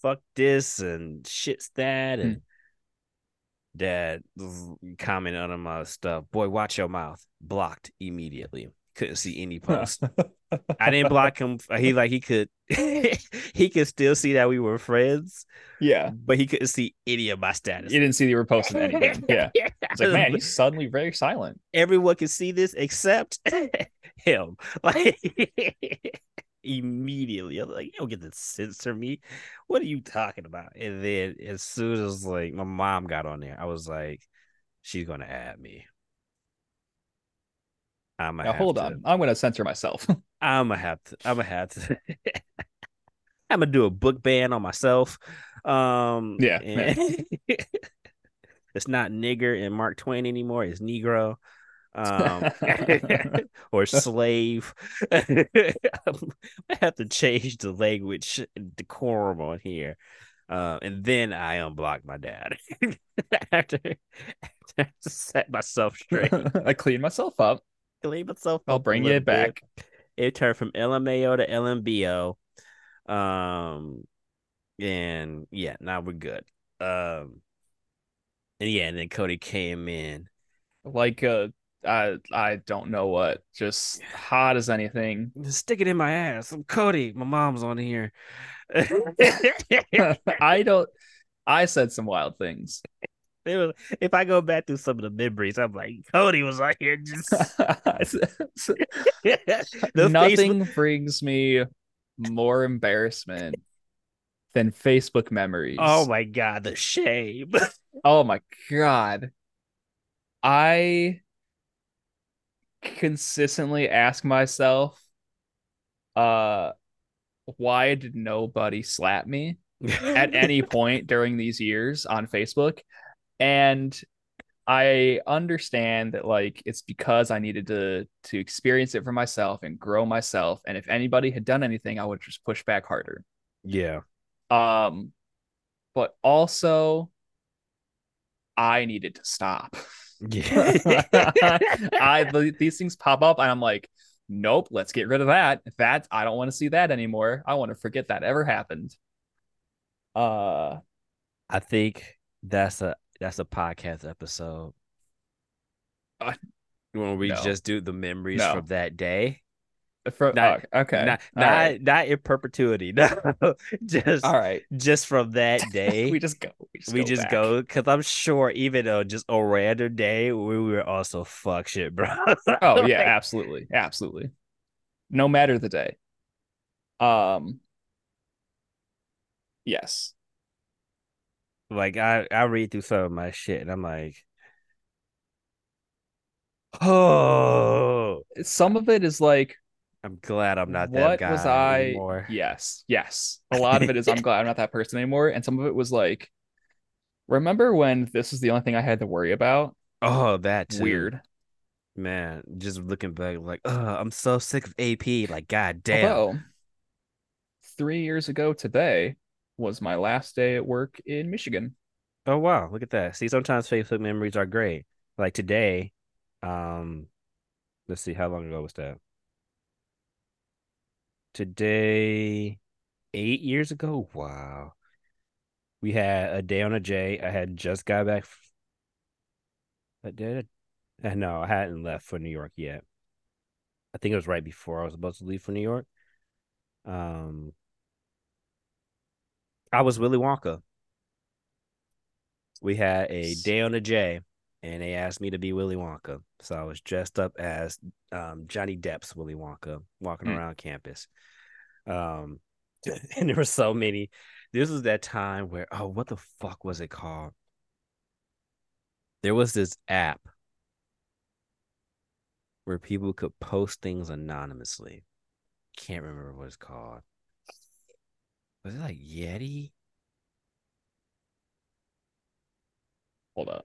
fuck this and shit's that Hmm. and dad commented on my stuff. Boy, watch your mouth. Blocked immediately. Couldn't see any posts. I didn't block him. He like he could he could still see that we were friends, yeah. but he couldn't see any of my status. You didn't see that you were posting anything. Yeah. It's like, man, he's suddenly very silent. everyone can see this except him. Like immediately, I'm like, you don't get to censor me. What are you talking about? And then as soon as like my mom got on there, I was like, she's gonna add me. I'm gonna Now, hold to- on. I'm going to censor myself. I'm gonna have to. I'm gonna have to. I'm gonna do a book ban on myself. Um, Yeah, and- it's not nigger and Mark Twain anymore. It's Negro, um, or slave. I have to change the language and decorum on here. Uh, and then I unblock my dad after, after I set myself straight, I cleaned myself up. Clean myself. I'll bring you bit back. it turned from LMAO to LMBO. Um, and yeah, now we're good. Um, and yeah, and then Cody came in. Like, uh, I, I don't know what. Just hot as anything. Stick it in my ass. I'm Cody. My mom's on here. I don't. I said some wild things. It was- if I go back through some of the memories, I'm like, Cody was on here just Nothing Facebook- brings me more embarrassment than Facebook memories. Oh my god, the shame. Oh my god. I consistently ask myself uh why did nobody slap me at any point during these years on Facebook? And I understand that like it's because I needed to to experience it for myself and grow myself and if anybody had done anything I would just push back harder. yeah. Um but also I needed to stop. Yeah. I these things pop up and I'm like, nope, let's get rid of that. That I don't want to see that anymore. I want to forget that ever happened. Uh I think that's a that's a podcast episode. Uh, when we no. just do the memories No. from that day. From Not- oh, okay. Not All not right. not in perpetuity. No. just All right. just from that day. we just go. We just we go just go because I'm sure even though just a random day we were also fuck shit, bro. Oh yeah, absolutely. Absolutely. No matter the day. Um Yes. Like I I read through some of my shit and I'm like, oh, oh. Some of it is like I'm glad I'm not that guy was I? anymore. Yes, yes. A lot of it is I'm glad I'm not that person anymore, and some of it was like, remember when this was the only thing I had to worry about? Oh, that too. Weird. man. Just looking back, like, oh, I'm so sick of AP. Like, god damn. Although, three years ago today was my last day at work in Michigan. Oh wow, look at that. See, sometimes Facebook memories are great. Like today, um, let's see, how long ago was that? Today, eight years ago. Wow. We had a day on a J. I had just got back. I did. Uh, no, I hadn't left for New York yet. I think it was right before I was supposed to leave for New York. Um, I was Willy Wonka. We had a day on a J, and they asked me to be Willy Wonka. So I was dressed up as um, Johnny Depp's Willy Wonka, walking Hmm. around campus. Um, and there were so many. This was that time where oh, what the fuck was it called? There was this app where people could post things anonymously. Can't remember what it's called. Was it like Yeti? Hold up.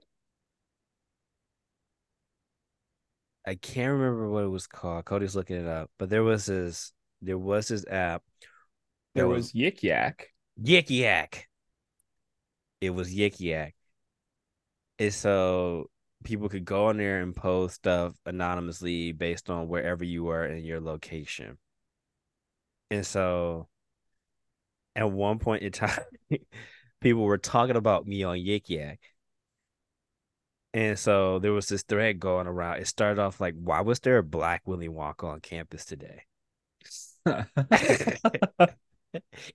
I can't remember what it was called. Cody's looking it up, but there was this there was this app. There that was Yik Yak. Yik Yak. It was Yik Yak. And so people could go on there and post stuff anonymously based on wherever you were in your location. And so at one point in time, people were talking about me on Yik Yak. And so there was this thread going around. It started off like, why was there a black Willy Wonka on campus today? and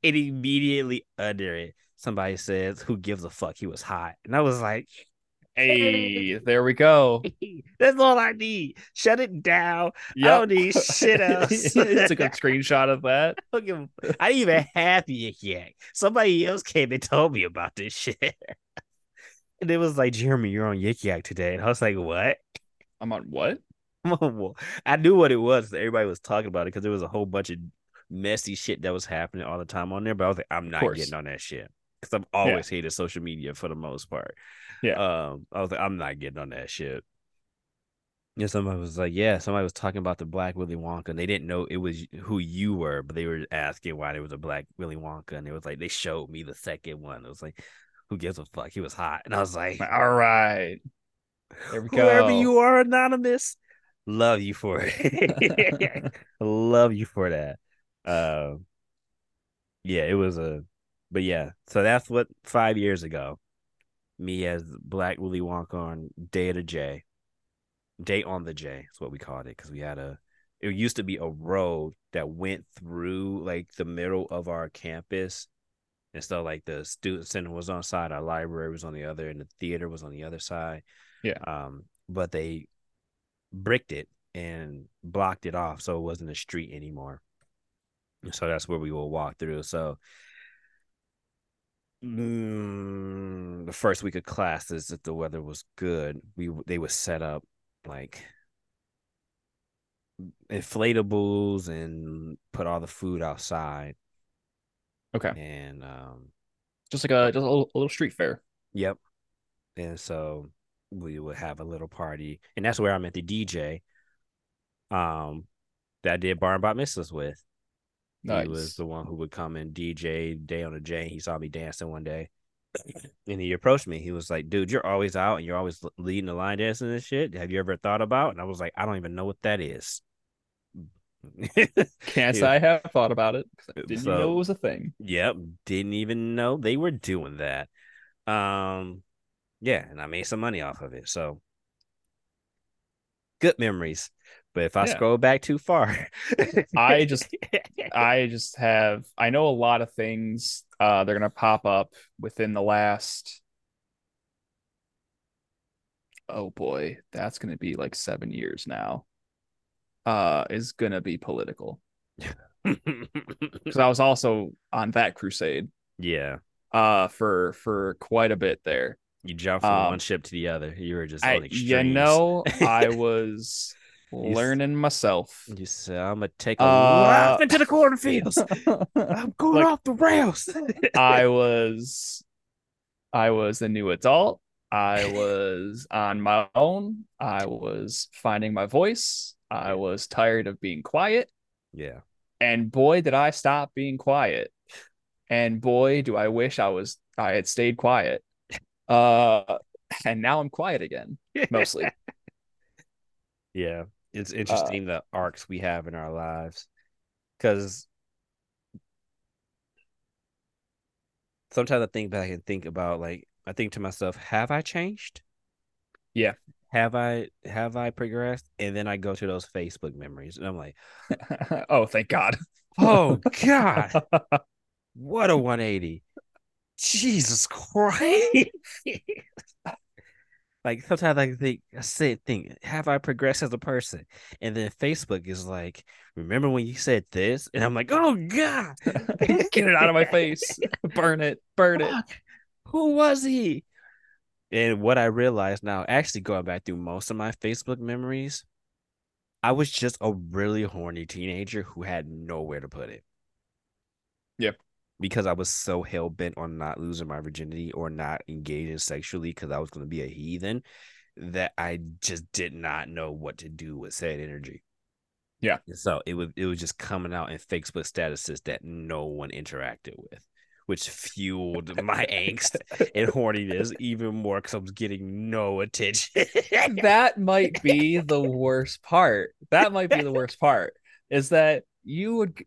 immediately under it, somebody says, Who gives a fuck? He was hot. And I was like, Hey, there we go. That's all I need. Shut it down. Yep. I don't need shit else. Took a good screenshot of that. I didn't even have Yik Yak. Somebody else came and told me about this shit. and it was like, Jeremy, you're on Yik Yak today. And I was like, what? I'm on what? I knew what it was. Everybody was talking about it because there was a whole bunch of messy shit that was happening all the time on there. But I was like, I'm not getting on that shit because I've always yeah. hated social media for the most part. Yeah. Um, I was like, I'm not getting on that shit. Yeah, somebody was like, yeah, somebody was talking about the black Willy Wonka, and they didn't know it was who you were, but they were asking why there was a black Willy Wonka, and it was like they showed me the second one. It was like, who gives a fuck? He was hot, and I was like, all right, there we go. Whoever you are, anonymous, love you for it. love you for that. Um, yeah, it was a, but yeah, so that's what five years ago me as Black Willy Wonka on Day of the J. Day on the J is what we called it because we had a. It used to be a road that went through like the middle of our campus, and so like the student center was on side, our library was on the other, and the theater was on the other side. Yeah. Um, but they bricked it and blocked it off, so it wasn't a street anymore. So that's where we will walk through. So mm, the first week of classes, if the weather was good, we they would set up like inflatables and put all the food outside. Okay. And um just like a just a little, a little street fair. Yep. And so we would have a little party, and that's where I met the DJ. Um, that I did bar and bat mitzvahs with. Nice. He was the one who would come and DJ day on the J. He saw me dancing one day. And he approached me. He was like, dude, you're always out and you're always leading the line dancing and shit. Have you ever thought about? And I was like, I don't even know what that is. Can't say I have thought about it. didn't so, know it was a thing. Yep. Didn't even know they were doing that. Um, yeah, and I made some money off of it. So good memories. But if I yeah. scroll back too far, I just I just have I know a lot of things uh they're gonna pop up within the last oh boy, that's gonna be like seven years now. Uh is gonna be political. Because I was also on that crusade. Yeah. Uh for for quite a bit there. You jumped from um, one ship to the other. You were just I, you know, I was learning myself. You said I'm gonna take a uh, into the cornfields. I'm going like, off the rails. I was, I was a new adult. I was on my own. I was finding my voice. I was tired of being quiet. Yeah. And boy, did I stop being quiet. And boy, do I wish I was I had stayed quiet. Uh and now I'm quiet again, mostly. yeah it's uh, interesting uh, the arcs we have in our lives because sometimes I think back and think about like I think to myself, have I changed? Yeah. Have I have I progressed? And then I go to those Facebook memories and I'm like, oh, thank God. oh God. what a 180. Jesus Christ. Like sometimes I think I say think, have I progressed as a person? And then Facebook is like, remember when you said this? And I'm like, oh God. Get it out of my face. burn it. Burn Fuck. it. Who was he? And what I realized now, actually going back through most of my Facebook memories, I was just a really horny teenager who had nowhere to put it. Yep because I was so hell bent on not losing my virginity or not engaging sexually because I was going to be a heathen that I just did not know what to do with said energy. Yeah. So it was it was just coming out in Facebook statuses that no one interacted with, which fueled my angst and horniness even more because I was getting no attention. that might be the worst part. That might be the worst part. Is that you would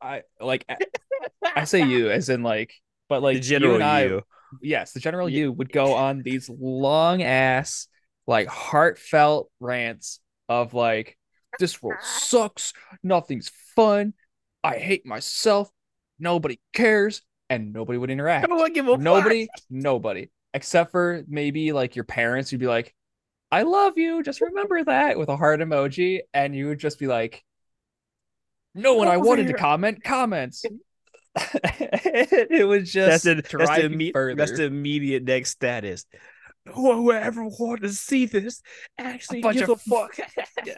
I like I say you as in like, but like the general you and I, you. yes, the general you would go on these long ass, like heartfelt rants of like, this world sucks, nothing's fun, I hate myself, nobody cares, and nobody would interact. No one give a Nobody, nobody, except for maybe like your parents You'd be like, I love you, just remember that with a heart emoji, and you would just be like, no one I wanted to comment comments. it was just That's the that's the, imme- that's the immediate next status. Whoever wanted to see this actually bunch gives of a fuck.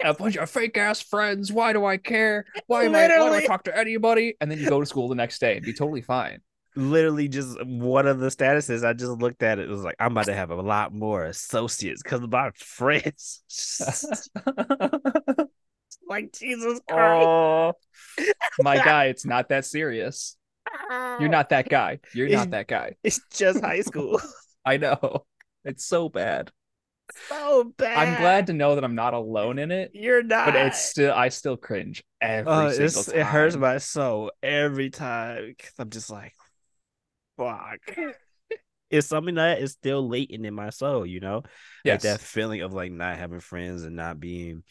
a bunch of fake ass friends. Why do I care? Why am I? Why do I talk to anybody? And then you go to school the next day and be totally fine. Literally, just one of the statuses. I just looked at it. It was like I'm about to have a lot more associates because of my friends. like Jesus Christ. oh, my guy, it's not that serious. You're not that guy. You're It's- not that guy. It's just high school. I know. It's so bad. so bad. I'm glad to know that I'm not alone in it, you're not. but it's still I still cringe every Uh, single time. it hurts my soul every time. I'm just like, fuck. it's something that is still latent in my soul, you know, yes. like that feeling of like not having friends and not being,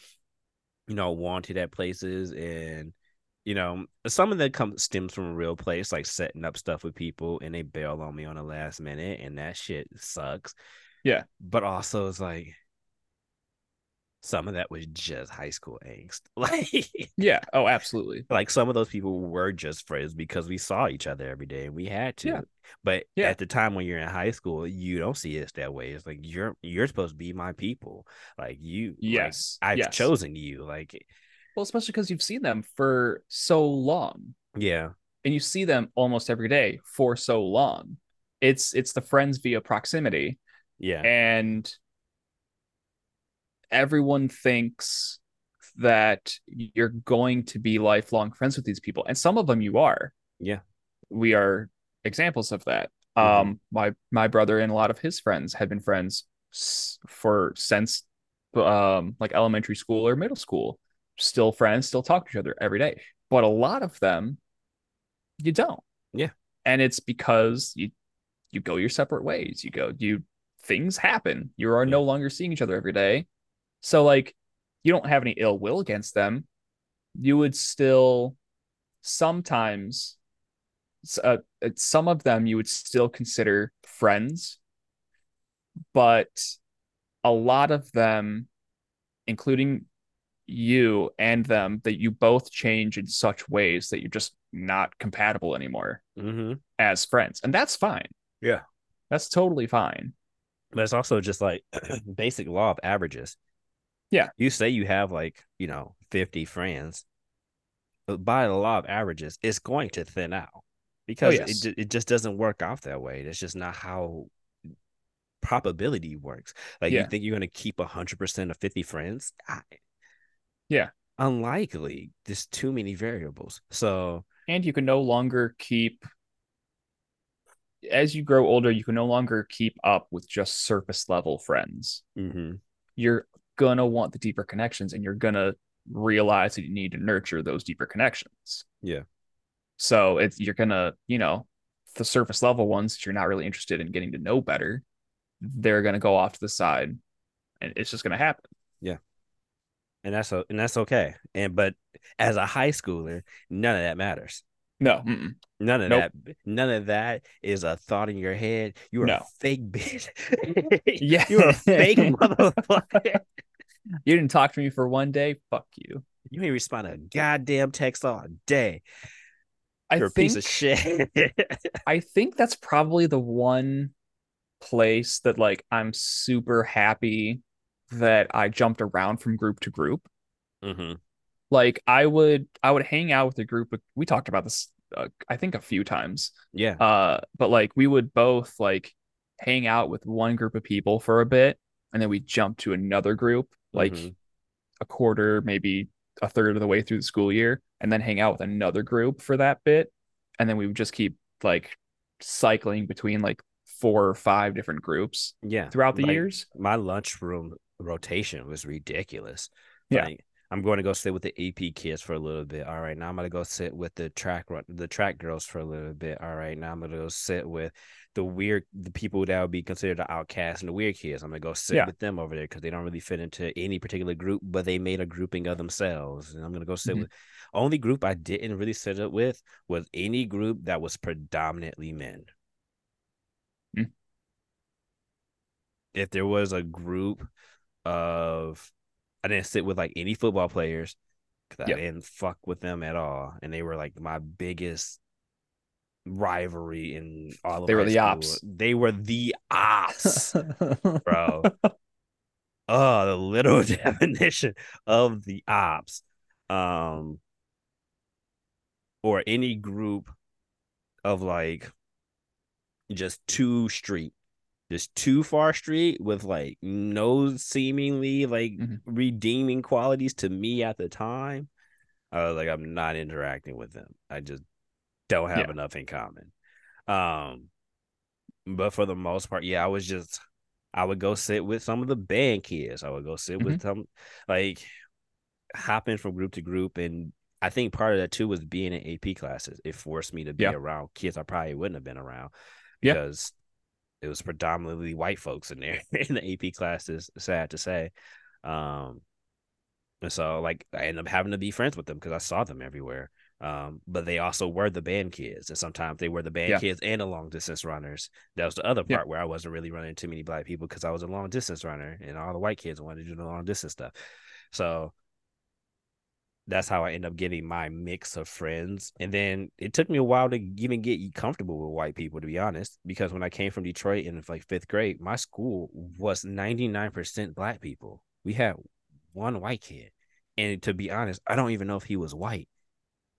you know, wanted at places, and you know, some of that comes stems from a real place, like setting up stuff with people, and they bail on me on the last minute, and that shit sucks. Yeah. but also it's like. Some of that was just high school angst. Like Yeah. Oh, absolutely. like some of those people were just friends because we saw each other every day and we had to. Yeah. But Yeah. at the time when you're in high school, you don't see it that way. It's like you're you're supposed to be my people. Like you like, Yes. I've yes. chosen you. Like Well, especially because you've seen them for so long, yeah. and you see them almost every day for so long. It's it's the friends via proximity, Yeah. and everyone thinks that you're going to be lifelong friends with these people, and some of them you are. Yeah. we are examples of that. Mhm. Um, my my brother and a lot of his friends had been friends for since um like elementary school or middle school. Still friends, still talk to each other every day. But a lot of them you don't. Yeah. And it's because you you go your separate ways. You go you things happen. You are Yeah. no longer seeing each other every day. So like you don't have any ill will against them. You would still sometimes uh, uh, some of them you would still consider friends, but a lot of them, including you and them, that you both change in such ways that you're just not compatible anymore Mm-hmm. as friends. And that's fine. Yeah. That's totally fine. But it's also just like basic law of averages. Yeah. You say you have like, you know, 50 friends. But by the law of averages, it's going to thin out because yes. it, it just doesn't work out that way. That's just not how probability works. Like Yeah. you think you're going to keep 100% of 50 friends? I, Yeah. Unlikely. There's too many variables. So, And you can no longer keep as you grow older, you can no longer keep up with just surface level friends. mhm. you're gonna want the deeper connections and you're gonna realize that you need to nurture those deeper connections. Yeah. So it's you're gonna, you know, the surface level ones that you're not really interested in getting to know better, they're gonna go off to the side and it's just gonna happen. Yeah. And that's and that's okay. And but as a high schooler, none of that matters. No. mm-mm. None of Nope. that. None of that is a thought in your head. You're No. a fake bitch. Yeah. you're a fake motherfucker. You didn't talk to me for one day. Fuck you. You ain't respond to a goddamn text all day. I You're a piece of shit. I think that's probably the one place that like I'm super happy that I jumped around from group to group. hmm like I would I would hang out with a group of, we talked about this uh, I think a few times Yeah. uh but like we would both like hang out with one group of people for a bit and then we jump to another group like Mhm. a quarter maybe a third of the way through the school year and then hang out with another group for that bit and then we would just keep like cycling between like four or five different groups Yeah. throughout the Like, years My lunchroom rotation was ridiculous. Yeah. Like I'm going to go sit with the AP kids for a little bit. All right, now I'm gonna go sit with the track run, the track girls for a little bit. All right, now I'm gonna go sit with the weird, the people that would be considered the outcasts and the weird kids. I'm gonna go sit Yeah. with them over there because they don't really fit into any particular group, but they made a grouping of themselves. And I'm gonna go sit Mhm. with. Only group I didn't really sit up with was any group that was predominantly men. Mm. If there was a group of I didn't sit with like any football players because Yeah. I didn't fuck with them at all, and they were like my biggest rivalry in all of They were the school. ops. They were the ops, bro. oh, the literal definition of the ops. Um, or any group of like just two street just too far street with like no seemingly like Mhm. redeeming qualities to me at the time. I was like, I'm not interacting with them. I just don't have Yeah. enough in common. Um, but for the most part, yeah, I was just I would go sit with some of the band kids. I would go sit with some like hopping from group to group and I think part of that too was being in AP classes. It forced me to be Yeah. around kids I probably wouldn't have been around Yeah. because it was predominantly white folks in there in the AP classes, sad to say. Um and so like I ended up having to be friends with them because I saw them everywhere. Um, but they also were the band kids, and sometimes they were the band Yeah. kids and the long distance runners. That was the other Yeah. part where I wasn't really running too many black people because I was a long distance runner, and all the white kids wanted to do the long distance stuff. So that's how I end up getting my mix of friends. And then it took me a while to even get comfortable with white people, to be honest, because when I came from Detroit in like fifth grade, my school was 99% black people. We had one white kid. And to be honest, I don't even know if he was white.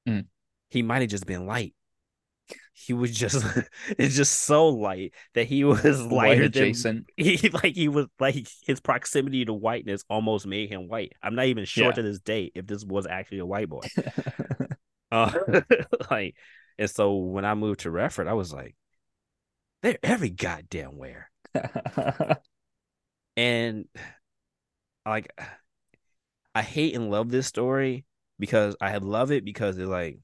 Mm. He might have just been light. He was just it's just so light that he was White lighter than adjacent. he like he was like his proximity to whiteness almost made him white. I'm not even sure Yeah. to this day if this was actually a white boy. Uh, like, and so when I moved to Redford, I was like, they're every goddamn where. And like, I hate and love this story because I had love it because it like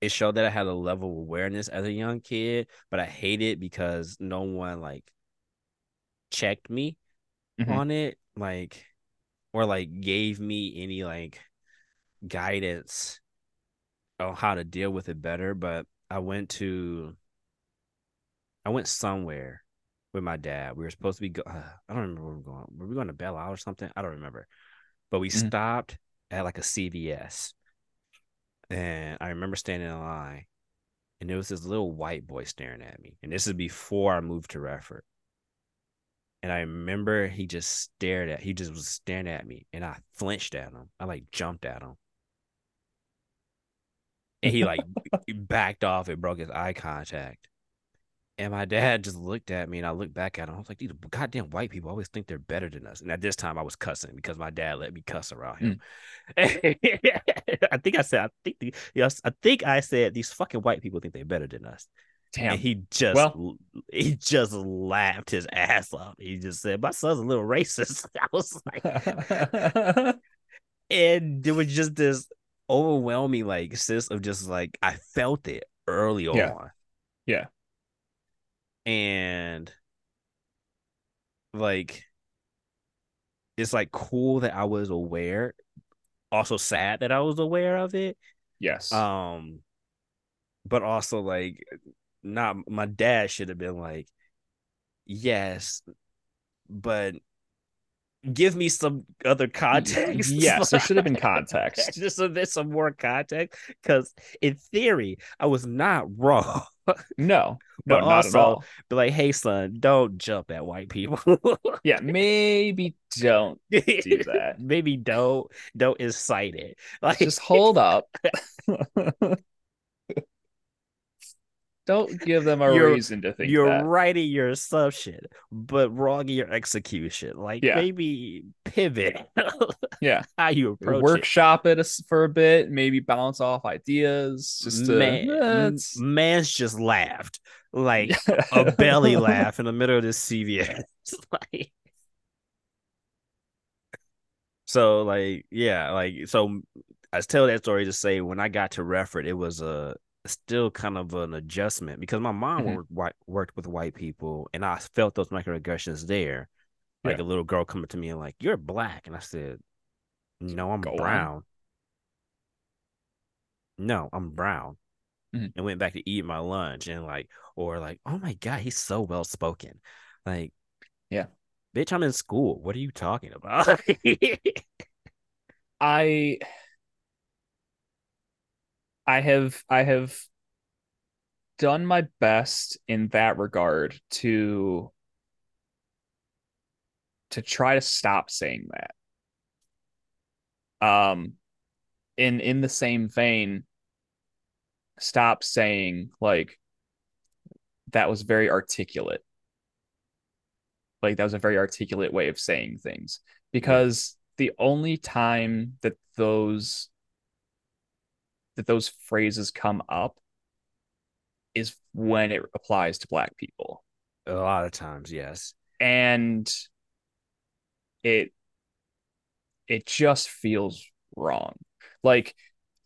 it showed that I had a level of awareness as a young kid, but I hate it because no one like checked me Mhm. on it, like, or like gave me any like guidance on how to deal with it better. But I went to, I went somewhere with my dad. We were supposed to be, go- uh, I don't remember where we were going. Were we going to Belle Isle or something? I don't remember. But we Mhm. stopped at like a CVS. And I remember standing in line, and there was this little white boy staring at me. And this is before I moved to Redford. And I remember he just stared at, he just was staring at me, and I flinched at him. I like jumped at him. And he like backed off and broke his eye contact. And my dad just looked at me and I looked back at him. I was like, these goddamn white people always think they're better than us. And at this time I was cussing because my dad let me cuss around him. Mm. I think I said, I think the, yes, I think I said these fucking white people think they're better than us. Damn. And he just Well- he just laughed his ass off. He just said, My son's a little racist. I was like, and there was just this overwhelming like sense of just like I felt it early Yeah. on. Yeah. And like it's like cool that I was aware. Also sad that I was aware of it. yes. Um but also like not my dad should have been like, yes, but give me some other context. yes, there should have been context. Just so there's some more context. Because in theory, I was not wrong. No, no, But not also- at all. But like, hey son, don't jump at white people. Yeah, maybe don't do that. Maybe don't don't incite it. Like Just hold up. Don't give them a You're- reason to think you're that. right in your assumption, but wrong in your execution. Like Yeah. maybe pivot Yeah. how you approach it. Workshop it a- for a bit, maybe bounce off ideas. Just to, Man, Eh, man's just laughed like a belly laugh in the middle of this CVS. like, so like yeah, like so I tell that story to say when I got to Redford, it was a still kind of an adjustment because my mom Mhm. worked white, worked with white people and I felt those microaggressions there. Like Yeah. a little girl coming to me and like, "You're black," and I said, "No, I'm Go on. brown. No, I'm brown." Mhm. And went back to eat my lunch and like, or like, "Oh my god, he's so well spoken." Like, Yeah. bitch, I'm in school. What are you talking about? I I have I have done my best in that regard to to try to stop saying that. Um in in the same vein, stop saying like that was very articulate. Like that was a very articulate way of saying things because the only time that those that those phrases come up is when it applies to black people. a lot of times, yes. And it it just feels wrong. Like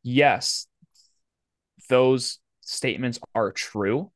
yes, those statements are true,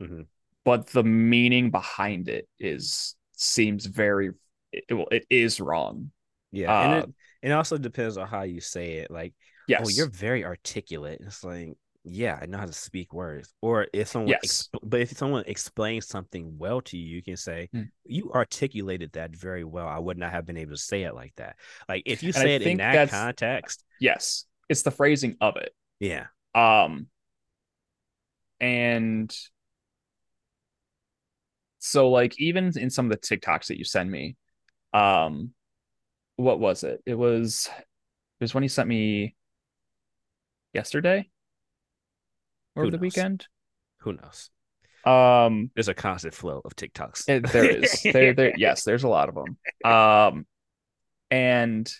Mhm. but the meaning behind it is seems very it, well, it is wrong. Yeah, and Uh, it it also depends on how you say it. Like, yes. oh, you're very articulate. It's like, yeah, I know how to speak words. Or if someone, Yes. exp- but if someone explains something well to you, you can say, Hmm. you articulated that very well. I would not have been able to say it like that. Like, if you And I say it in that context, yes. It's the phrasing of it. yeah, Um, and so like even in some of the TikToks that you send me, um, what was it? It was it was when you sent me yesterday over Who the knows? weekend. who knows? Um, There's a constant flow of TikToks. it, there is there there yes, there's a lot of them. Um, and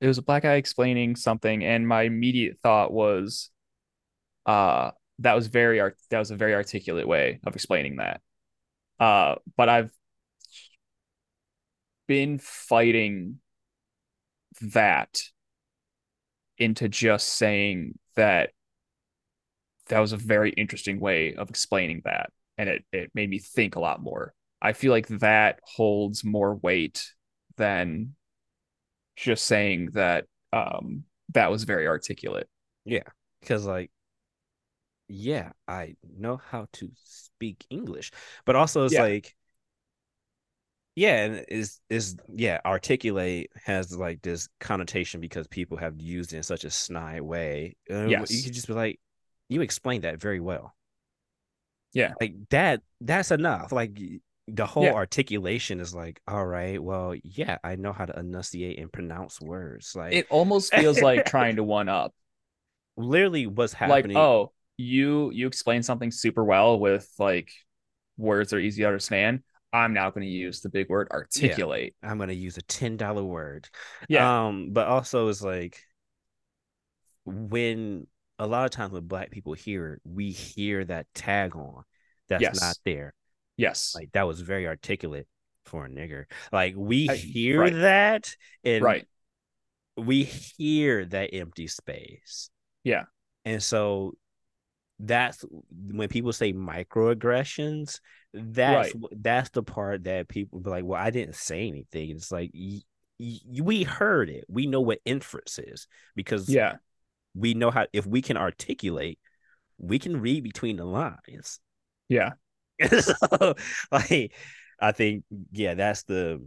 it was a black guy explaining something, and my immediate thought was, uh, that was very art that was a very articulate way of explaining that. Uh, but I've been fighting that into just saying that that was a very interesting way of explaining that, and it it made me think a lot more. I feel like that holds more weight than just saying that um that was very articulate. Yeah, because like, yeah, I know how to speak English, but also it's Yeah. like, yeah, and is is yeah, articulate has like this connotation because people have used it in such a snide way. Yes. you could just be like, you explained that very well. Yeah. like that. That's enough. Like the whole Yeah. articulation is like, all right, well, yeah, I know how to enunciate and pronounce words. Like It almost feels like trying to one up. literally, what's happening Like, happening? oh, you you explain something super well with like words that are easy to understand. I'm now going to use the big word articulate. I'm gonna use a ten dollar word. Yeah. Um, but also it's like when a lot of times when black people hear it, we hear that tag on that's Yes. not there. yes. Like that was very articulate for a nigger. Like we hear right. that and right. we hear that empty space. Yeah. And so that's when people say microaggressions, that's that's the part that people be like, well, I didn't say anything. It's like y- y- we heard it. We know what inference is because Yeah. we know how if we can articulate, we can read between the lines. Yeah. so like I think yeah, that's the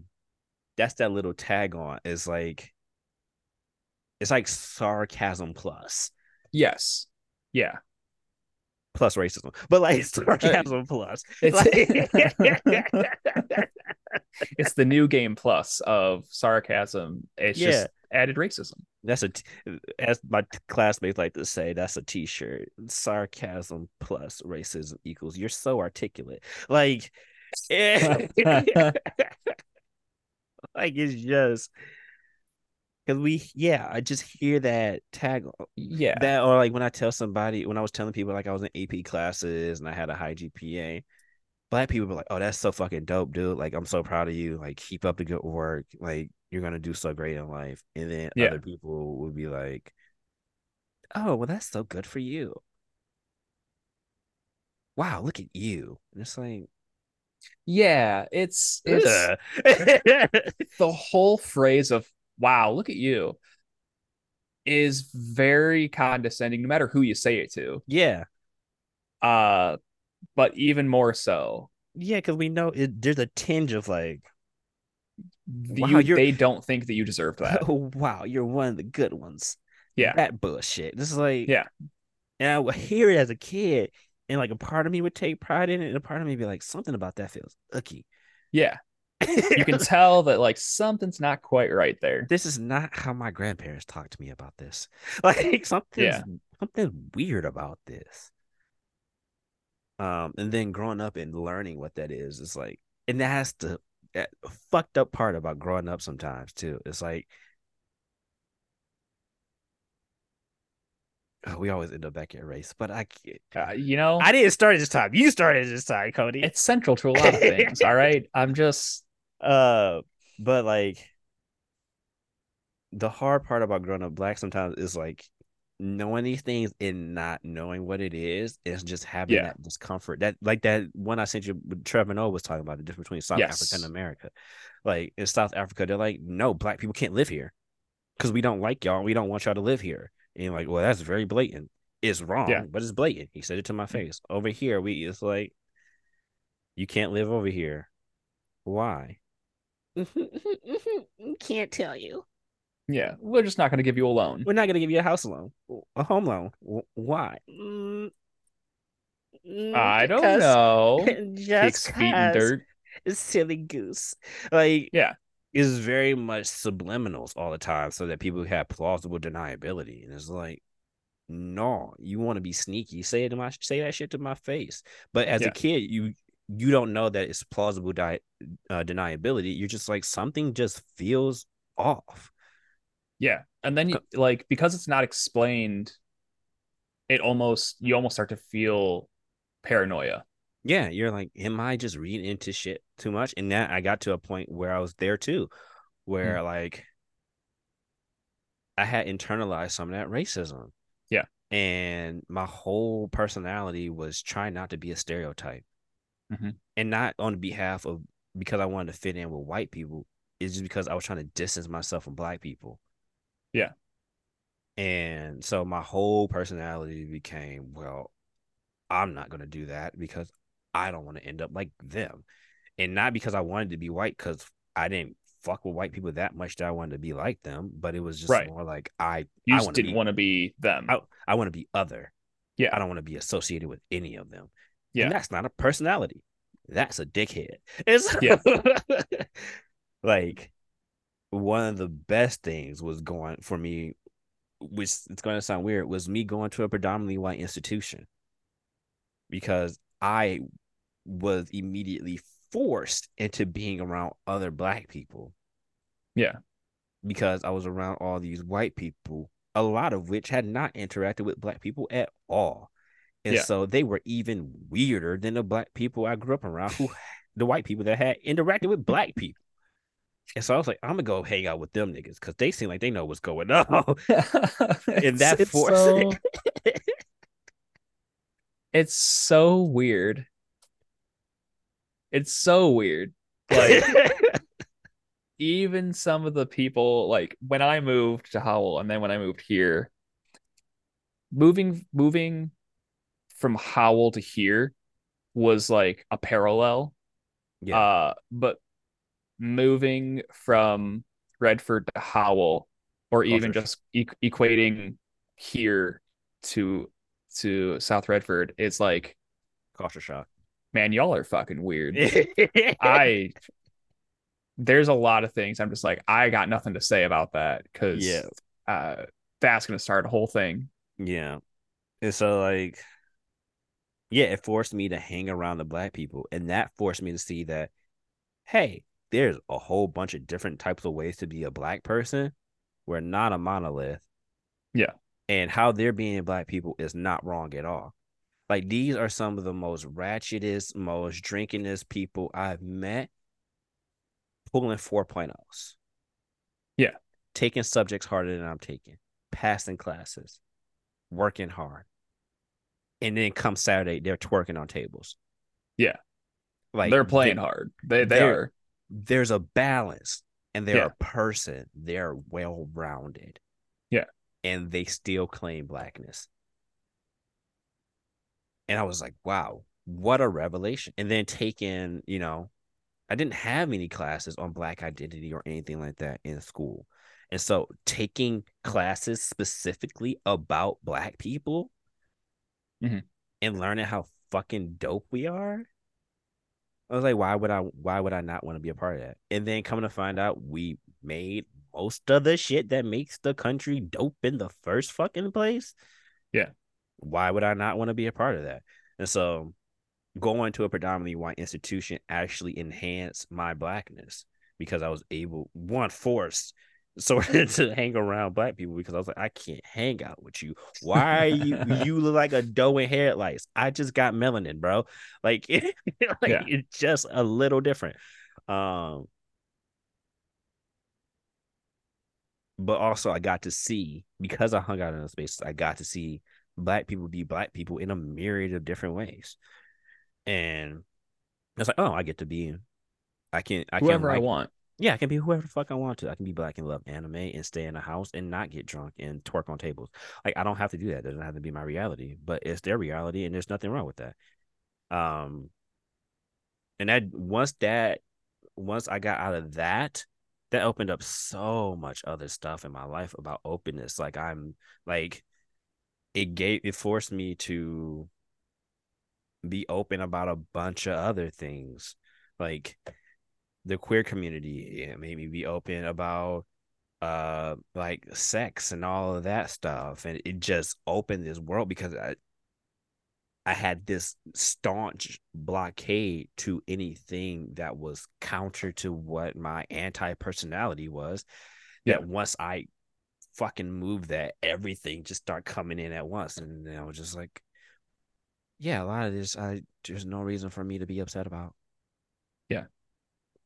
that's that little tag on is like it's like sarcasm plus Yes. Yeah. Plus racism, but like sarcasm plus. It's Like- it's the new game plus of sarcasm. It's Yeah. just added racism. that's a t- as my classmates like to say that's a t-shirt sarcasm plus racism equals you're so articulate like like it's just because we yeah i just hear that tag Yeah. that or like when i tell somebody when i was telling people like i was in ap classes and i had a high gpa black people be like, "Oh, that's so fucking dope, dude! Like, I'm so proud of you. Like, keep up the good work. Like, you're gonna do so great in life." And then Yeah. other people would be like, "Oh, well, that's so good for you. Wow, look at you." And it's like, Yeah, it's it's the whole phrase of wow, look at you is very condescending no matter who you say it to. yeah, Uh but even more so, yeah, because we know it, there's a tinge of like, Wow, you they don't think that you deserve that. "Wow, you're one of the good ones." Yeah. that bullshit. This is like, Yeah. and I would hear it as a kid, and like a part of me would take pride in it, and a part of me would be like, something about that feels icky. Yeah. You can tell that like something's not quite right there. this is not how my grandparents talked to me about this. Like something's Yeah. something's weird about this. Um, and then growing up and learning what that is, it's like, and that has to that fucked up part about growing up sometimes too. It's like, oh, we always end up back at race, but I. Uh, you know, I didn't start this time. You started this time, Cody. it's central to a lot of things. all right. I'm just Uh, but like the hard part about growing up black sometimes is like knowing these things and not knowing what it is. Is just having Yeah. that discomfort. That like that one I sent you. Trevor Noah was talking about the difference between South Yes. Africa and America. Like in South Africa, they're like, no, black people can't live here because we don't like y'all. We don't want y'all to live here. And like, well, that's very blatant. It's wrong, Yeah. but it's blatant. He said it to my face. Over here, we it's like you can't live over here. Why? Can't tell you. yeah, we're just not going to give you a loan. We're not going to give you a house loan, a home loan. Why? Mm, mm, I don't know. Just Kicks feet in 'cause dirt. Silly goose. Like Yeah. is very much subliminals all the time, so that people have plausible deniability, and it's like. No, you want to be sneaky. Say it to my say that shit to my face. But as Yeah. a kid, you you don't know that it's plausible di- uh, deniability. You're just like something just feels off. Yeah. And then you, like because it's not explained, it almost you almost start to feel paranoia. Yeah, you're like, am I just reading into shit too much? And that I got to a point where I was there too, where like I had internalized some of that racism. Yeah. And my whole personality was trying not to be a stereotype. Mhm. And not on behalf of because I wanted to fit in with white people. It's just because I was trying to distance myself from black people. Yeah. And so my whole personality became, well, I'm not going to do that because I don't want to end up like them. And not because I wanted to be white, because I didn't fuck with white people that much that I wanted to be like them. But it was just Right. more like I You I just didn't want to be them. I, I want to be other. Yeah. I don't want to be associated with any of them. Yeah. And that's not a personality. That's a dickhead. It's Yeah. like one of the best things was going for me, which it's going to sound weird, was me going to a predominantly white institution because I was immediately forced into being around other black people. Yeah. Because I was around all these white people, a lot of which had not interacted with black people at all. And Yeah. so they were even weirder than the black people I grew up around who the white people that had interacted with black people. And so I was like, I'm gonna go hang out with them niggas because they seem like they know what's going on. and that force- so, it's so weird. It's so weird. Like even some of the people like when I moved to Howell and then when I moved here, moving moving from Howell to here was like a parallel. yeah, Uh, but moving from Redford to Howell, or even Culture. just e- equating here to to South Redford, it's like, culture shock. man, y'all are fucking weird. I there's a lot of things I'm just like, I got nothing to say about that because Yeah. uh, that's gonna start a whole thing. Yeah. And so like yeah, it forced me to hang around the black people. And that forced me to see that, hey, there's a whole bunch of different types of ways to be a black person. We're not a monolith. Yeah. And how they're being black people is not wrong at all. Like these are some of the most ratchetest, most drinkingest people I've met pulling 4.0s. Yeah. Taking subjects harder than I'm taking, passing classes, working hard. And then come Saturday, they're twerking on tables. Yeah. Like they're playing they- hard. They they are. there's a balance and they're Yeah. a person. They're well rounded. Yeah. And they still claim blackness. And I was like, wow, what a revelation. And then taking, you know, I didn't have any classes on black identity or anything like that in school. And so taking classes specifically about black people Mhm. and learning how fucking dope we are. I was like, why would I why would I not want to be a part of that? And then coming to find out we made most of the shit that makes the country dope in the first fucking place. Yeah. Why would I not want to be a part of that? And so going to a predominantly white institution actually enhanced my blackness because I was able one forced sort of to hang around black people because I was like, I can't hang out with you. Why you you look like a doe in headlights? I just got melanin, bro. Like, like Yeah. it's just a little different. Um but also I got to see because I hung out in those spaces, I got to see black people be black people in a myriad of different ways. And it's like, oh, I get to be I can I Whoever can I want. Yeah, I can be whoever the fuck I want to. I can be black and love anime and stay in a house and not get drunk and twerk on tables. Like I don't have to do that. It doesn't have to be my reality, but it's their reality and there's nothing wrong with that. Um and that once that once I got out of that, that opened up so much other stuff in my life about openness. Like I'm like it gave it forced me to be open about a bunch of other things. Like the queer community it made me be open about uh like sex and all of that stuff and it just opened this world because i i had this staunch blockade to anything that was counter to what my anti-personality was Yeah. that once i fucking moved that everything just start coming in at once and then i was just like yeah a lot of this i there's no reason for me to be upset about Yeah.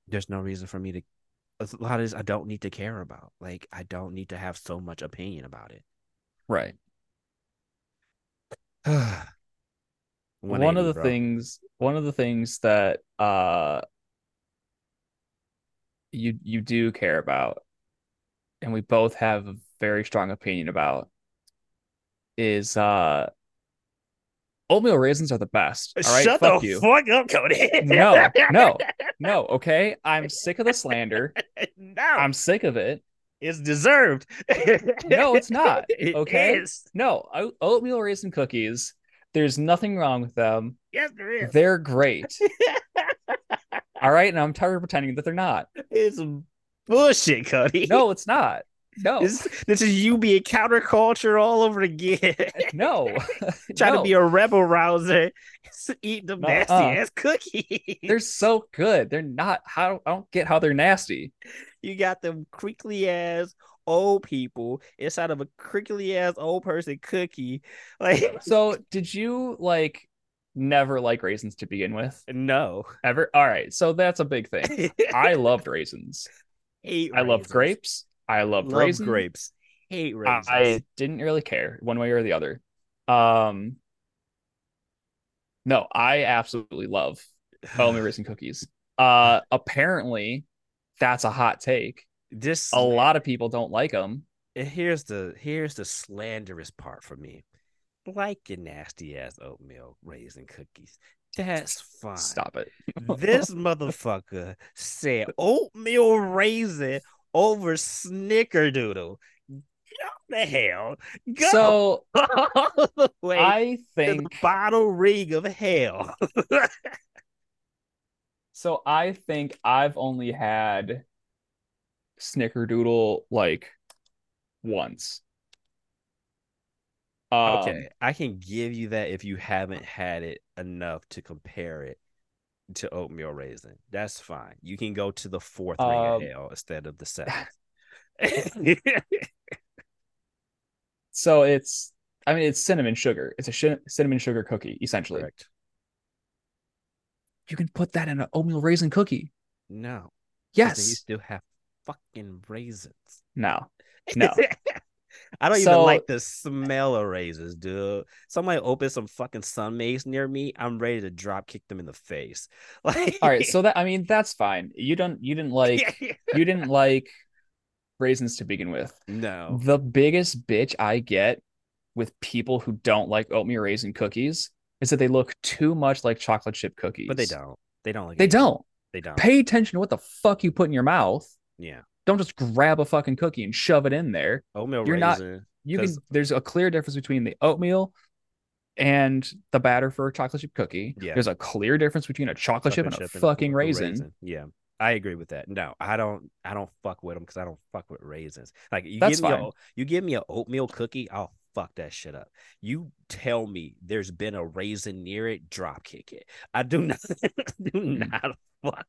There's no reason for me to a lot of this I don't need to care about. Like I don't need to have so much opinion about it. Right. one of the bro. things one of the things that uh you you do care about and we both have a very strong opinion about is uh oatmeal raisins are the best all right Shut fuck the you fuck up, Cody. No, no. no okay i'm sick of the slander no. i'm sick of it it's deserved. No, it's not, okay? is. no o- oatmeal raisin cookies there's nothing wrong with them Yes, there is. they're great all right and i'm tired of pretending that they're not it's bullshit, Cody. no it's not no This, this is you being counterculture all over again. no Trying No. to be a rebel rouser, eating them Nuh-uh. nasty ass cookies. They're so good. They're not how I don't get how they're nasty. you got them crinkly ass old people inside of a crinkly ass old person cookie. Like So did you like never like raisins to begin with? no. Ever? All right. So that's a big thing. I loved raisins. hate I loved grapes. I loved Love raisins. grapes. Hate raisins. I didn't really care one way or the other. Um No, I absolutely love oatmeal raisin cookies. Uh apparently that's a hot take. this A lot of people don't like them. and here's the here's the slanderous part for me. Like your nasty ass oatmeal raisin cookies. That's fine. Stop it. this motherfucker said oatmeal raisin over snickerdoodle. Go the hell. Go So all the way I to the think bottle ring of hell. So I think I've only had Snickerdoodle like once. Um, okay, I can give you that if you haven't had it enough to compare it to oatmeal raisin. That's fine. You can go to the fourth ring Um, of hell instead of the seventh. So it's I mean, it's cinnamon sugar. It's a sh- cinnamon sugar cookie, essentially. Correct. You can put that in an oatmeal raisin cookie. No. Yes. You still have fucking raisins. No. No. I don't So- even like the smell of raisins, dude. Somebody open some fucking Sun-Maids near me, I'm ready to drop kick them in the face. Like, All right. So that I mean, that's fine. You don't. You didn't like. you didn't like raisins to begin with. no, The biggest bitch I get with people who don't like oatmeal raisin cookies is that they look too much like chocolate chip cookies. but they don't. They don't like. They it. don't. They don't. Pay attention to what the fuck you put in your mouth. Yeah, Don't just grab a fucking cookie and shove it in there. oatmeal You're not- raisin. You can. there's a clear difference between the oatmeal and the batter for a chocolate chip cookie. Yeah. There's a clear difference between a chocolate, chip and a chip and fucking a raisin. Yeah, I agree with that. No, I don't. I don't fuck with them because I don't fuck with raisins. Like you That's give me fine. a you give me a oatmeal cookie, I'll fuck that shit up. You tell me there's been a raisin near it, drop kick it. I do not do not fuck.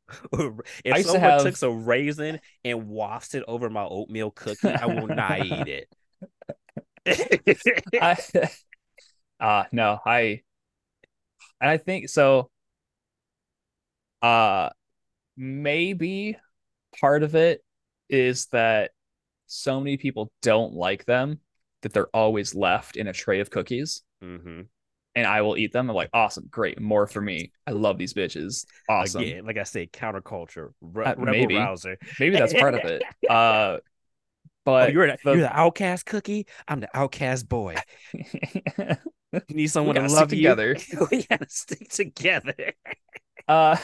If someone have- took some raisin and wafts it over my oatmeal cookie, I will not eat it. I uh no, I and I think so uh maybe part of it is that so many people don't like them that they're always left in a tray of cookies hmm and I will eat them. I'm like, awesome, great, more for me. I love these bitches. Awesome. Again, like I say, counterculture, re- Uh, rebel maybe. rouser. Maybe that's part of it. Uh Oh, but you're the, the- you're the outcast cookie. I'm the outcast boy. You need someone to love stick you. together. we gotta stick together. uh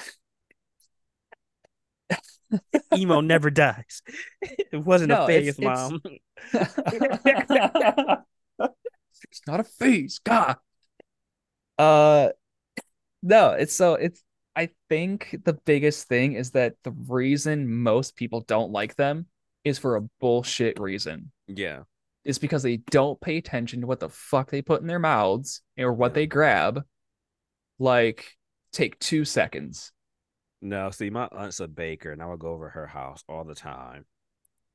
Emo never dies. It wasn't No, a phase, it's- it's- mom. it's not a phase. God. Uh no, it's so it's I think the biggest thing is that the reason most people don't like them is for a bullshit reason. Yeah. It's because they don't pay attention to what the fuck they put in their mouths or what Yeah. they grab. Like, take two seconds. No, see, my aunt's a baker, and I would go over her house all the time.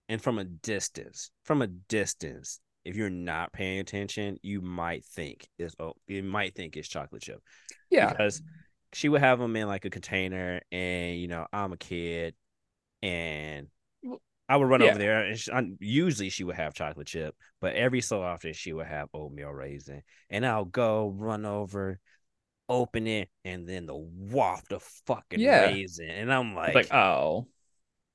And from a distance, from a distance, if you're not paying attention, you might think it's oh, you might think it's chocolate chip. Yeah. because she would have them in like a container, and you know I'm a kid, and I would run Yeah. over there, and she, I, usually she would have chocolate chip, but every so often she would have oatmeal raisin, and I'll go run over, open it, and then the waft of fucking Yeah. raisin, and I'm like, Like, oh.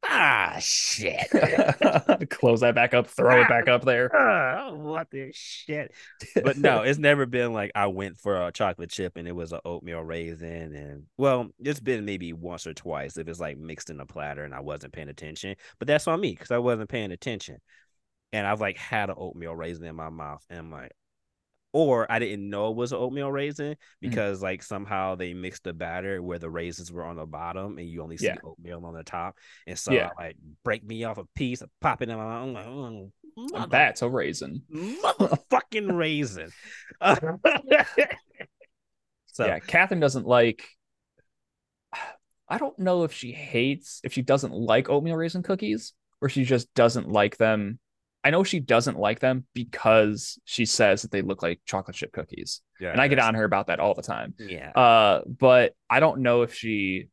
ah shit. Close that back up, throw it back up there. Ah, what the shit? But no, it's never been like I went for a chocolate chip and it was an oatmeal raisin. And well, it's been maybe once or twice if it's like mixed in a platter and I wasn't paying attention. But that's on me because I wasn't paying attention. And I've like had an oatmeal raisin in my mouth and I'm like, or I didn't know it was an oatmeal raisin mm. because like somehow they mixed the batter where the raisins were on the bottom and you only see Yeah. oatmeal on the top. And so Yeah. I like break me off a piece, I pop it in my. I'm like, "Oh, mother- That's a raisin. motherfucking raisin. So yeah, Catherine doesn't like. I don't know if she hates, if she doesn't like oatmeal raisin cookies, or she just doesn't like them. I know she doesn't like them because she says that they look like chocolate chip cookies, yeah, and I get on her about that all the time. Yeah, Uh, but I don't know if she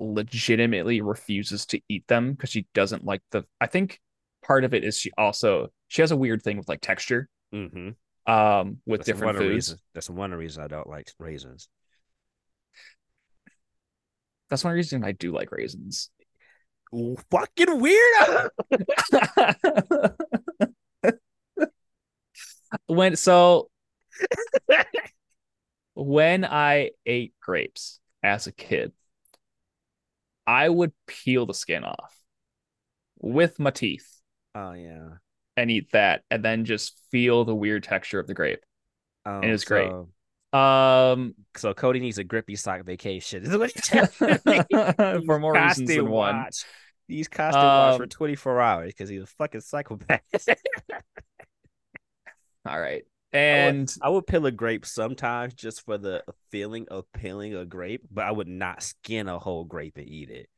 legitimately refuses to eat them because she doesn't like the. I think part of it is she also she has a weird thing with like texture, mm-hmm. um, with That's different foods. reasons- That's one of the reasons I don't like raisins. That's one reason I do like raisins. Fucking weirdo. when so when I ate grapes as a kid, I would peel the skin off with my teeth oh yeah. and eat that, and then just feel the weird texture of the grape. Um, It was great. So, Um, so Cody needs a grippy sock vacation. Is what he's telling me. for more reasons than one. watch. He's constant watch for Um, 24 hours because he's a fucking psychopath. All right, I would- and I would peel a grape sometimes just for the feeling of peeling a grape, but I would not skin a whole grape and eat it.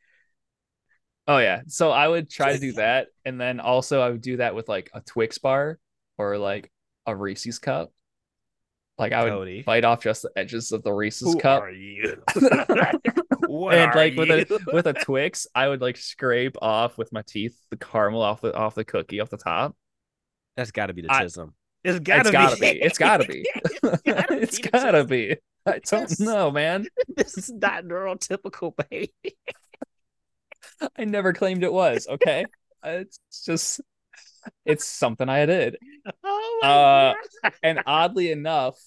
oh yeah, so I would try to do that, and then also I would do that with like a Twix bar or like a Reese's cup. Like I would Cody. bite off just the edges of the Reese's Who cup. are you? what and are like with you? a with a Twix, I would like scrape off with my teeth the caramel off the off the cookie off the top. That's got to be the tism. It's gotta it's be. gotta be. It's gotta be. be it's gotta be. I don't Yes. know, man. This is not neurotypical, baby. I never claimed it was. Okay, it's just it's something I did. Oh my Uh, God. and oddly enough,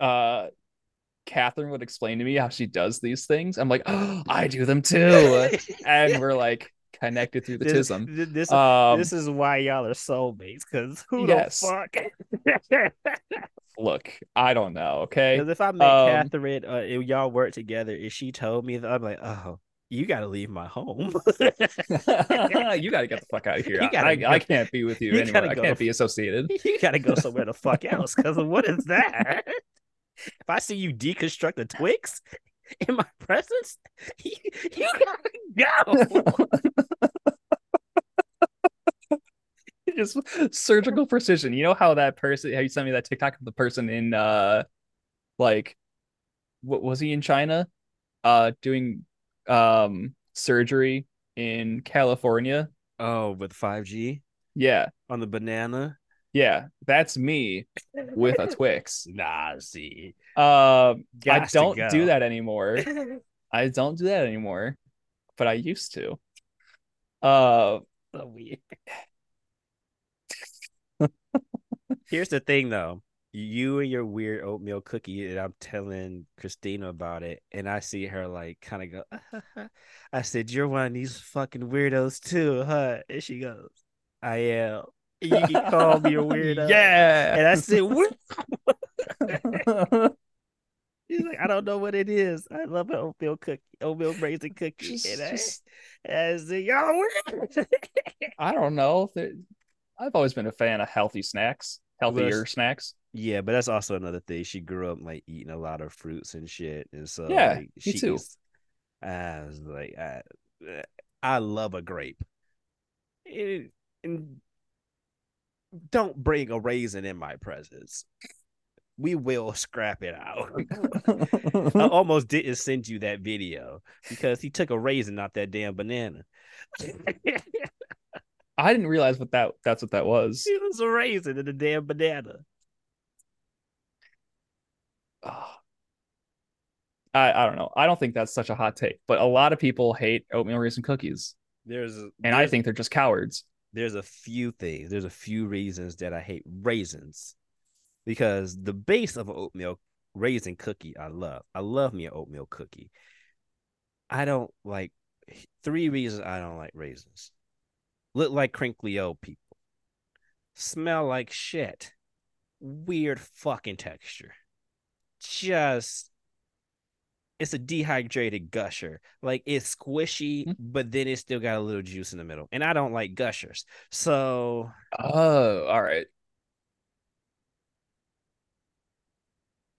uh, Catherine would explain to me how she does these things. I'm like, oh, I do them too, and we're like connected through the this, tism. This, Um, this is why y'all are soulmates, because who Yes. the fuck? look, I don't know. Okay, Because if I met Um, Catherine, uh, and y'all work together, and she told me that, I'm like, oh, you got to leave my home. you got to get the fuck out of here. You gotta I, go- I can't be with you, you anymore. gotta I can't be associated. you got to go somewhere the fuck else. Because what is that? if I see you deconstruct the Twix in my presence, you, you gotta go. just surgical precision. You know how that person, how you sent me that TikTok of the person in, uh, like, what was he in China, uh, doing, um, surgery in California? oh, with 5G Yeah, on the banana? Yeah, that's me with a Twix. Nah, see. Um, I Gots to don't go. do that anymore. I don't do that anymore, but I used to. Uh, so weird. Here's the thing though. You and your weird oatmeal cookie, and I'm telling Christina about it, and I see her like kind of go, I said, You're one of these fucking weirdos too, huh? And she goes, I am. And you can call me a weirdo. Yeah. And I said, What? She's like, I don't know what it is. I love an oatmeal cookie, oatmeal raisin cookie. Just- and I, just- and I said, Y'all weird. I don't know. I've always been a fan of healthy snacks, healthier Well, snacks. Yeah, but that's also another thing. She grew up like eating a lot of fruits and shit, and so Yeah, like, me she too. eats- I was like, I, I love a grape. And, and don't bring a raisin in my presence. We will scrap it out. I almost didn't send you that video because he took a raisin out that damn banana. I didn't realize what that that's what that was. It was a raisin in a damn banana. Ugh. I I don't know. I don't think that's such a hot take, but a lot of people hate oatmeal raisin cookies, There's and I think they're just cowards. There's a few things. There's a few reasons that I hate raisins because the base of an oatmeal raisin cookie I love. I love me an oatmeal cookie. I don't like three reasons I don't like raisins. Look like crinkly old people. Smell like shit. Weird fucking texture. Just it's a dehydrated gusher. Like it's squishy, Hmm. but then it still got a little juice in the middle. And I don't like gushers. So Oh, all right.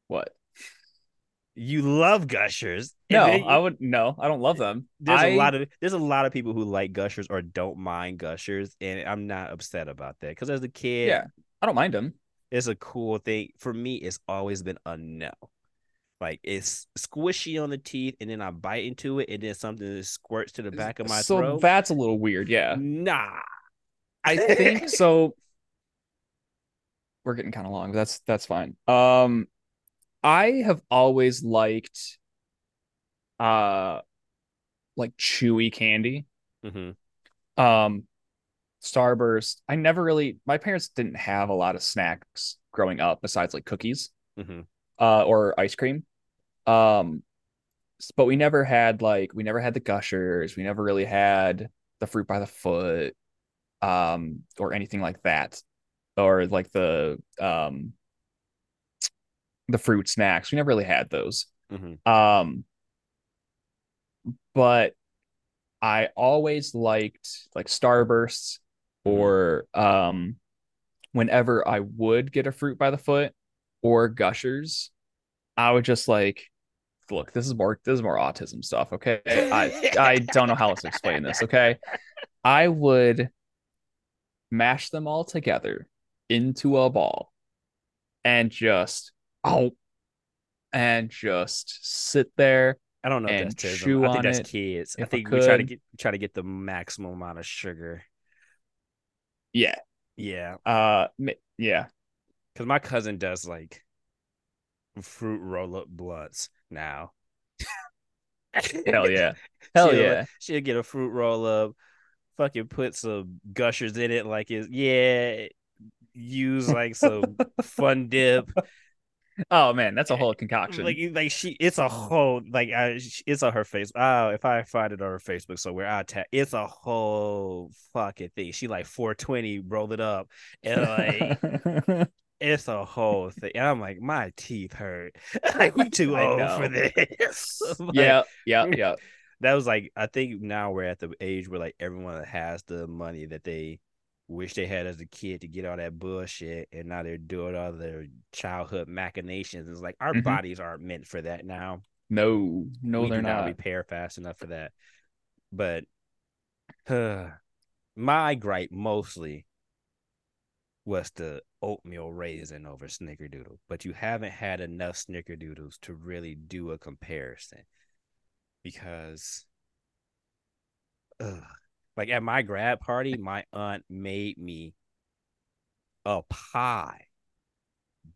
What? you love gushers. No, then I would no. I don't love them. there's I, a lot of there's a lot of people who like gushers or don't mind gushers, and I'm not upset about that. Because as a kid, yeah. I don't mind them. it's a cool thing. For me, it's always been a no. Like it's squishy on the teeth, and then I bite into it, and then something squirts to the back of my so throat. So that's a little weird. Yeah. Nah. I think so. We're getting kind of long. but That's that's fine. Um, I have always liked, uh, like chewy candy. Mhm. Um, Starburst. I never really. My parents didn't have a lot of snacks growing up besides like cookies, Mhm. uh, or ice cream. Um, but we never had like we never had the gushers. We never really had the fruit by the foot, um, or anything like that, or like the um the fruit snacks. We never really had those. Mhm. Um, but I always liked like Starbursts or um whenever I would get a fruit by the foot or gushers, I would just like look, this is more this is more autism stuff, okay? I I don't know how else to explain this, okay? I would mash them all together into a ball and just oh and just sit there I don't know if and that's tism. chew I think on that's it kids. I if I think we try to get try to get the maximum amount of sugar. Yeah. Yeah, Uh yeah. because my cousin does like fruit roll up blunts now. Hell yeah. Hell she'll, uh, yeah. she'll get a fruit roll up, fucking put some gushers in it, like it's yeah. Use like some fun dip, Oh man, that's a whole concoction. like like she. It's a whole like I, it's on her face. Oh, if I find it on her Facebook somewhere, I tag. It's a whole fucking thing. She like 420 rolled it up, and like it's a whole thing. And I'm like, my teeth hurt. like we too old for this. Like, yeah, yeah, yeah. that was like I think now we're at the age where like everyone has the money that they wish they had as a kid to get all that bullshit, and now they're doing all their childhood machinations. It's like our Mhm. bodies aren't meant for that now. No, no, we they're not. repair fast enough for that. But uh, my gripe mostly was the oatmeal raisin over snickerdoodle, but you haven't had enough snickerdoodles to really do a comparison because ugh, like at my grad party, my aunt made me a pie,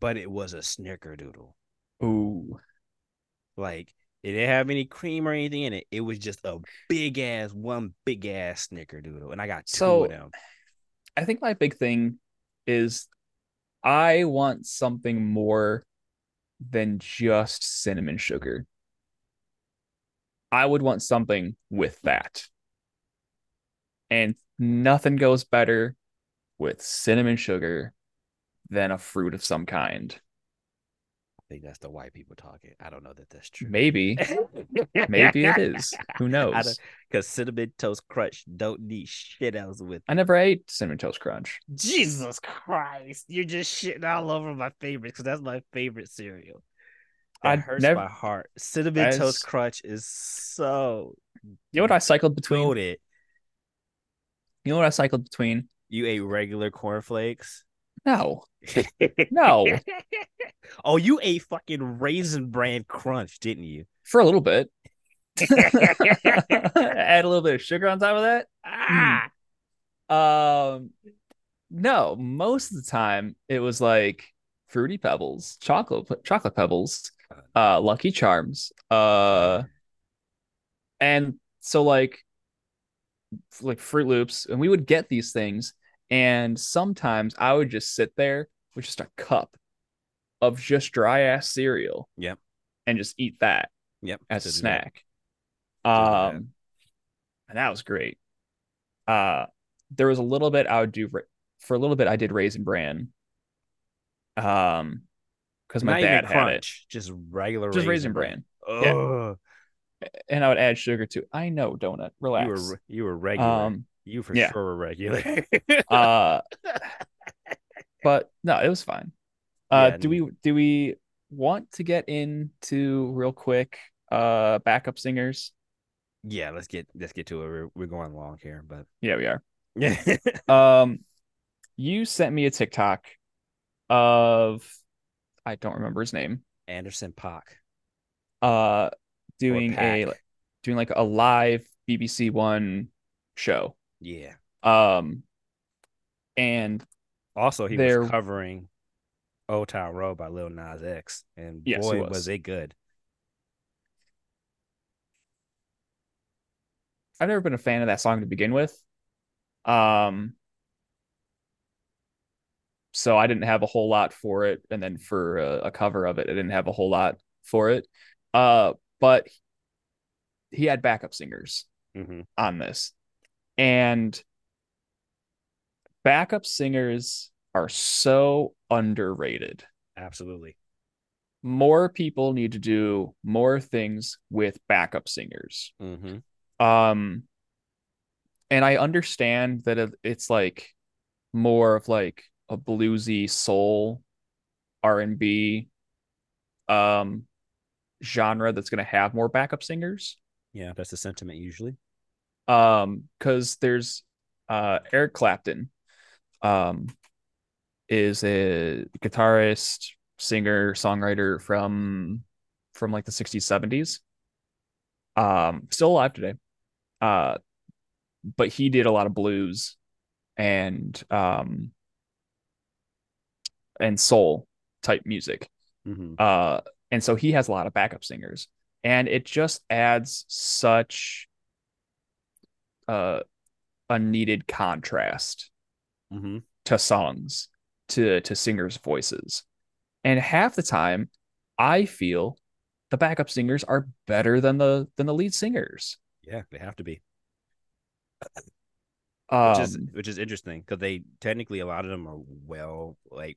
but it was a snickerdoodle. Ooh. Like it didn't have any cream or anything in it. It was just a big ass, one big ass snickerdoodle. And I got two So- of them. I think my big thing is I want something more than just cinnamon sugar. I would want something with that. And nothing goes better with cinnamon sugar than a fruit of some kind. I think that's the white people talking. I don't know that that's true. Maybe, maybe it is. Who knows? Because cinnamon toast crunch don't need shit else with it. I never ate cinnamon toast crunch. Jesus Christ. You're just shitting all over my favorite because that's my favorite cereal. That I hurts never- my heart. Cinnamon As- toast crunch is so You know what I cycled between? goated. You know what I cycled between? You ate regular cornflakes. No, no, oh, you ate fucking raisin bran crunch, didn't you? for a little bit. Add a little bit of sugar on top of that. ah, Um, no, most of the time it was like fruity pebbles, chocolate chocolate pebbles, uh, Lucky Charms, uh, and so like like Froot Loops, and we would get these things, and sometimes I would just sit there with just a cup of just dry ass cereal, Yep. and just eat that yep. as a to do that. snack. that. Um, and that was great. Uh, there was a little bit I would do for a little bit. I did raisin bran. Um, because my Not dad even had it, just regular just raisin bran, Yeah. Oh, and I would add sugar to. I know, donut. Relax. you were you were regular. um, you for yeah. sure were regular. uh, but no, it was fine. Uh, Yeah, do we do we want to get into real quick? Uh, backup singers. yeah, let's get let's get to it. We're, we're going long here, but Yeah, we are. yeah, Um, you sent me a TikTok of I don't remember his name. Anderson .Paak. Uh, doing a doing like a live BBC One show. Yeah. Um, and Also, he There- was covering Old Town Road by Lil Nas X, and Yes, boy, was. was it good. I've never been a fan of that song to begin with. Um, so I didn't have a whole lot for it, and then for a, a cover of it, I didn't have a whole lot for it. Uh, but he had backup singers hmm on this. And backup singers are so underrated. Absolutely. More people need to do more things with backup singers. hmm Um and I understand that it's like more of like a bluesy soul R&B um genre that's going to have more backup singers. Yeah, that's the sentiment usually. Um because there's uh Eric Clapton um is a guitarist singer songwriter from from like the 60s 70s um still alive today. Uh but he did a lot of blues and um and soul type music. Mm-hmm. uh and so he has a lot of backup singers. And it just adds such uh a needed contrast Mm-hmm. to songs to to singers voices and half the time i feel the backup singers are better than the than the lead singers Yeah, they have to be. um Which is which is interesting because they technically a lot of them are well like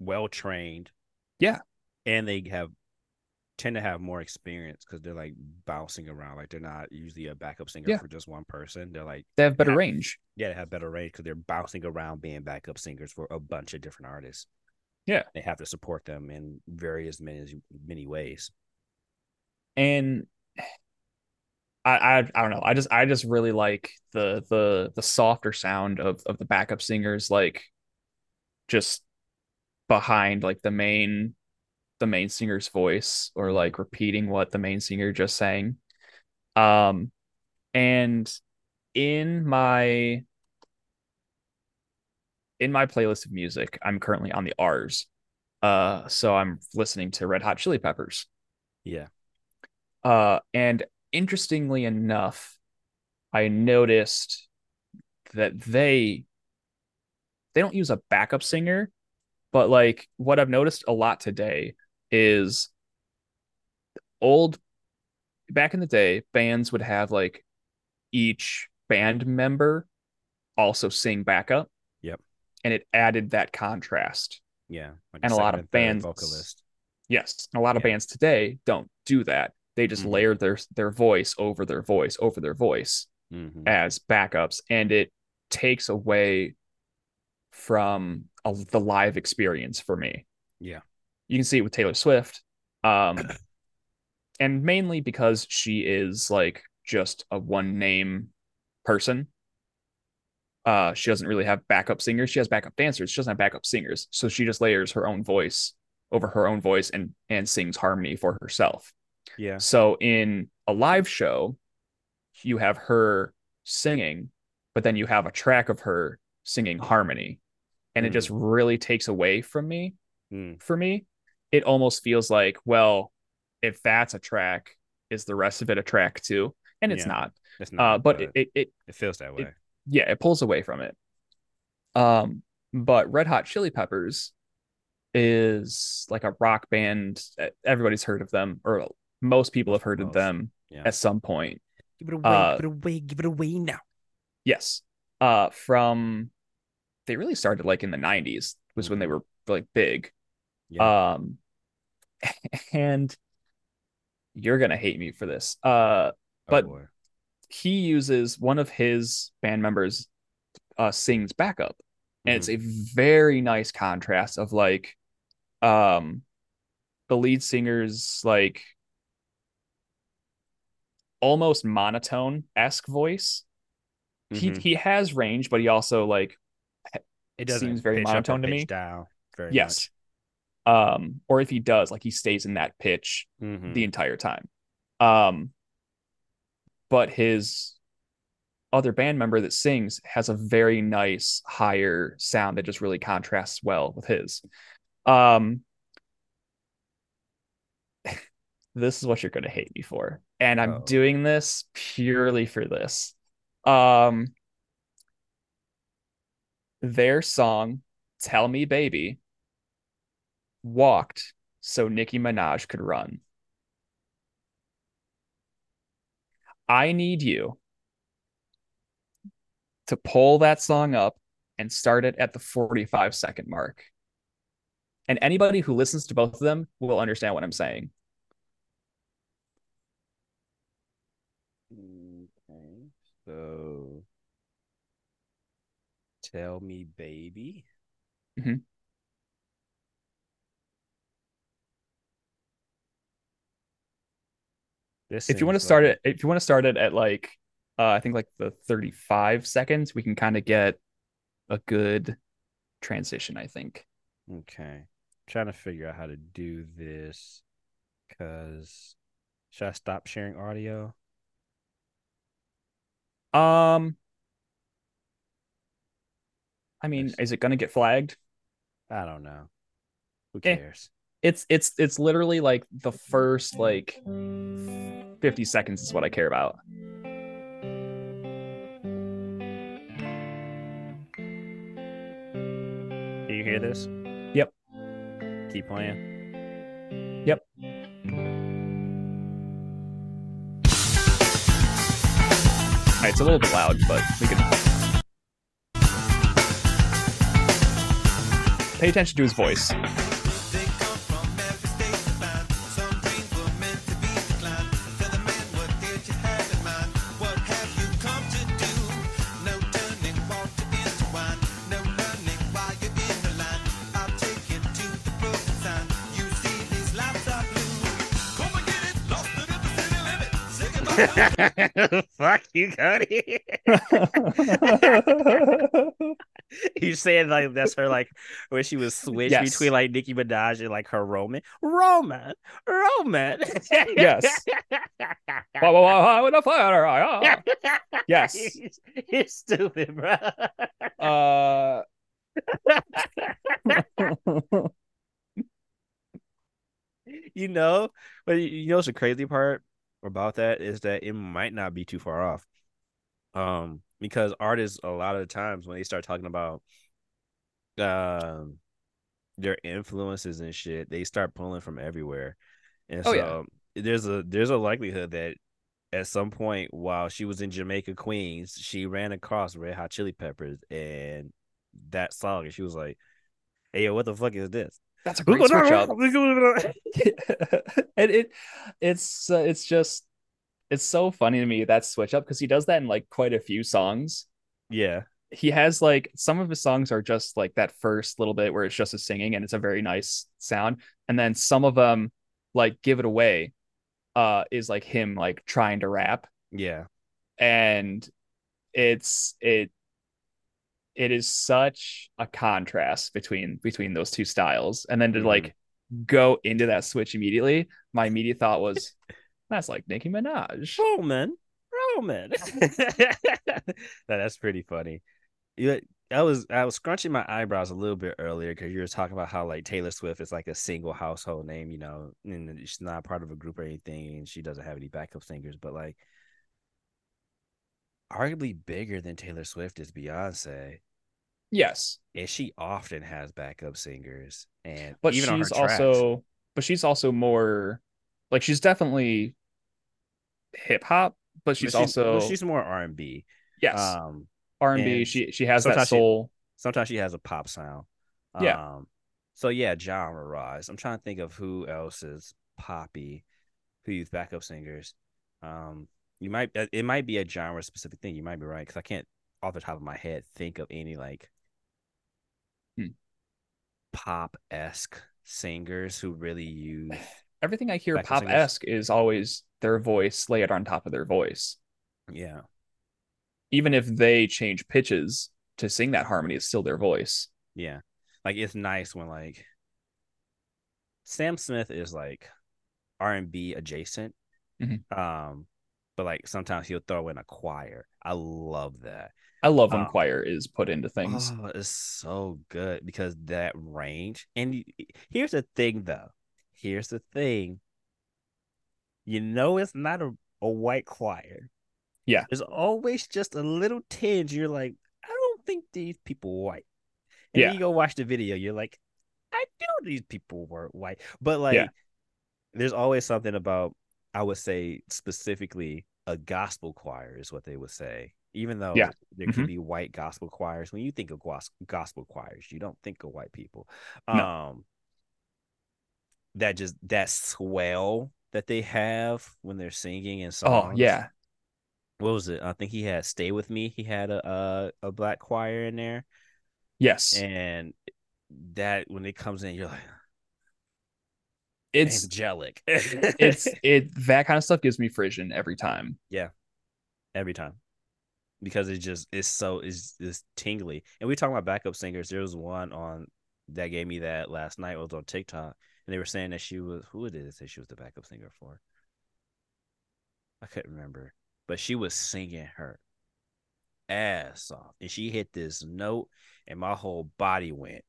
well trained. Yeah. And they have tend to have more experience because they're like bouncing around. Like they're not usually a backup singer Yeah. for just one person. They're like they have better range yeah, they have better range because they're bouncing around being backup singers for a bunch of different artists. Yeah. They have to support them in various many many ways. and I, I I don't know. I just I just really like the the the softer sound of of the backup singers like just behind like the main the main singer's voice or like repeating what the main singer just sang. Um and in my in my playlist of music, I'm currently on the R's. Uh so I'm listening to Red Hot Chili Peppers. Yeah. Uh, and interestingly enough, I noticed that they they don't use a backup singer, but like what I've noticed a lot today is old back in the day, bands would have like each band member also sing backup. Yep. And it added that contrast. Yeah. Like And a lot of bands- vocalist. Yes, and a lot of Yeah. bands today don't do that. They just Mhm. layer their their voice over their voice over their voice Mm-hmm. as backups, and it takes away from a, the live experience for me. Yeah. You can see it with Taylor Swift, um, and mainly because she is like just a one name person. Uh, she doesn't really have backup singers. She has backup dancers. She doesn't have backup singers. So she just layers her own voice over her own voice and and sings harmony for herself. Yeah. So in a live show, you have her singing, but then you have a track of her singing harmony. And it Mm. just really takes away from me. Mm. For me, it almost feels like, well, if that's a track, is the rest of it a track too? And it's Yeah. not. It's Uh, not, but it, it, it, it feels that way. yeah, it pulls away from it. Um, but Red Hot Chili Peppers is like a rock band. Everybody's heard of them, or most people have heard of them Yeah. at some point. Give it away. uh, give it away. Give it away now. Yes. Uh from they really started like in the 90s was when they were like big. Yeah. Um and you're going to hate me for this. Uh but- oh he uses one of his band members uh sings backup. And it's a Mm-hmm. very nice contrast of like um the lead singer's like almost monotone-esque voice. He Mhm. he has range, but he also like it doesn't seems very up monotone to me. Down very yes. Um, or if he does, like he stays in that pitch much. Mhm. the entire time. Um, but his other band member that sings has a very nice higher sound that just really contrasts well with his. Um, this is what you're going to hate me for, and I'm Uh-oh. doing this purely for this. Um, their song "Tell Me Baby" walked so Nicki Minaj could run. I need you to pull that song up and start it at the 45 second mark. And anybody who listens to both of them will understand what I'm saying. Okay. So tell me, baby. Mhm. This If you want to start like- it, if you want to start it at like uh, I think like the 35 seconds, we can kind of get a good transition, I think. Okay. trying to figure out how to do this because should I stop sharing audio? Um, I mean, is it gonna get flagged? I don't know. Who Eh. cares? It's it's it's literally like the first like 50 seconds is what I care about. Do you hear this? Yep. Keep playing. Yep. All right, it's a little bit loud, but we can pay attention to his voice. Fuck you, Cody. you saying like that's her like when she was switched Yes. between like Nicki Minaj and like her Roman, Roman, Roman. Yes. With a fire, ah, ah. Yes. You're, stupid, bro. Uh, you know, but you- you know what's the crazy part about that is that it might not be too far off. Um, because artists a lot of the times when they start talking about um their influences and shit, they start pulling from everywhere. And Oh, so yeah. there's a there's a likelihood that at some point while she was in Jamaica Queens, she ran across Red Hot Chili Peppers and that song and she was like, Hey yo, what the fuck is this? That's a great switch up. and it it's uh, it's just it's so funny to me that switch up because he does that in like quite a few songs yeah. he has like some of his songs are just like that first little bit where it's just a singing and it's a very nice sound and then some of them like give it away uh is like him like trying to rap Yeah. and it's it it is such a contrast between between those two styles and then to Mhm. like go into that switch immediately my immediate thought was that's like Nicki Minaj Roman, Roman. That's pretty funny. Yeah, I was I was scrunching my eyebrows a little bit earlier because you were talking about how like Taylor Swift is like a single household name, you know, and she's not part of a group or anything, and she doesn't have any backup singers. But like, arguably bigger than Taylor Swift is Beyonce, yes and she often has backup singers, and but even she's tracks. also but she's also more like she's definitely hip hop but But she's, well, also she's more R and B. yes Um, R&B she she has that sometimes she- soul sometimes she has a pop sound. Yeah. Um, so yeah, genre rise. I'm trying to think of who else is poppy, who use backup singers. Um, you might uh, it might be a genre specific thing. You might be right because I can't off the top of my head think of any like Hmm. pop esque singers who really use. everything I hear pop esque is always their voice layered on top of their voice. Yeah, Even if they change pitches to sing that harmony, it's still their voice. yeah. Like it's nice when like Sam Smith is like R and B adjacent. Mhm. Um, but like sometimes he'll throw in a choir. I love that. I love when Oh. choir is put into things. Oh, it's so good because that range. And here's the thing, though. Here's the thing. You know, it's not a, a white choir. Yeah. There's always just a little tinge. You're like, I don't think these people white. And Yeah. then you go watch the video. You're like, I knew these people were white. But like, Yeah. there's always something about, I would say specifically, a gospel choir is what they would say. Even though Yeah. there could Mhm. be white gospel choirs, when you think of gospel choirs, you don't think of white people. No. Um, that just that swell that they have when they're singing and songs. Oh yeah, what was it? I think he had "Stay with Me." He had a a, a black choir in there, yes. and that when it comes in, you're like it's angelic. it's it that kind of stuff gives me frisson every time. Yeah, every time because it just it's so is is tingly. And we talking about backup singers. There was one on that gave me that last night was on TikTok, and they were saying that she was who did it say she was the backup singer for? I couldn't remember, but she was singing her ass off, and she hit this note, and my whole body went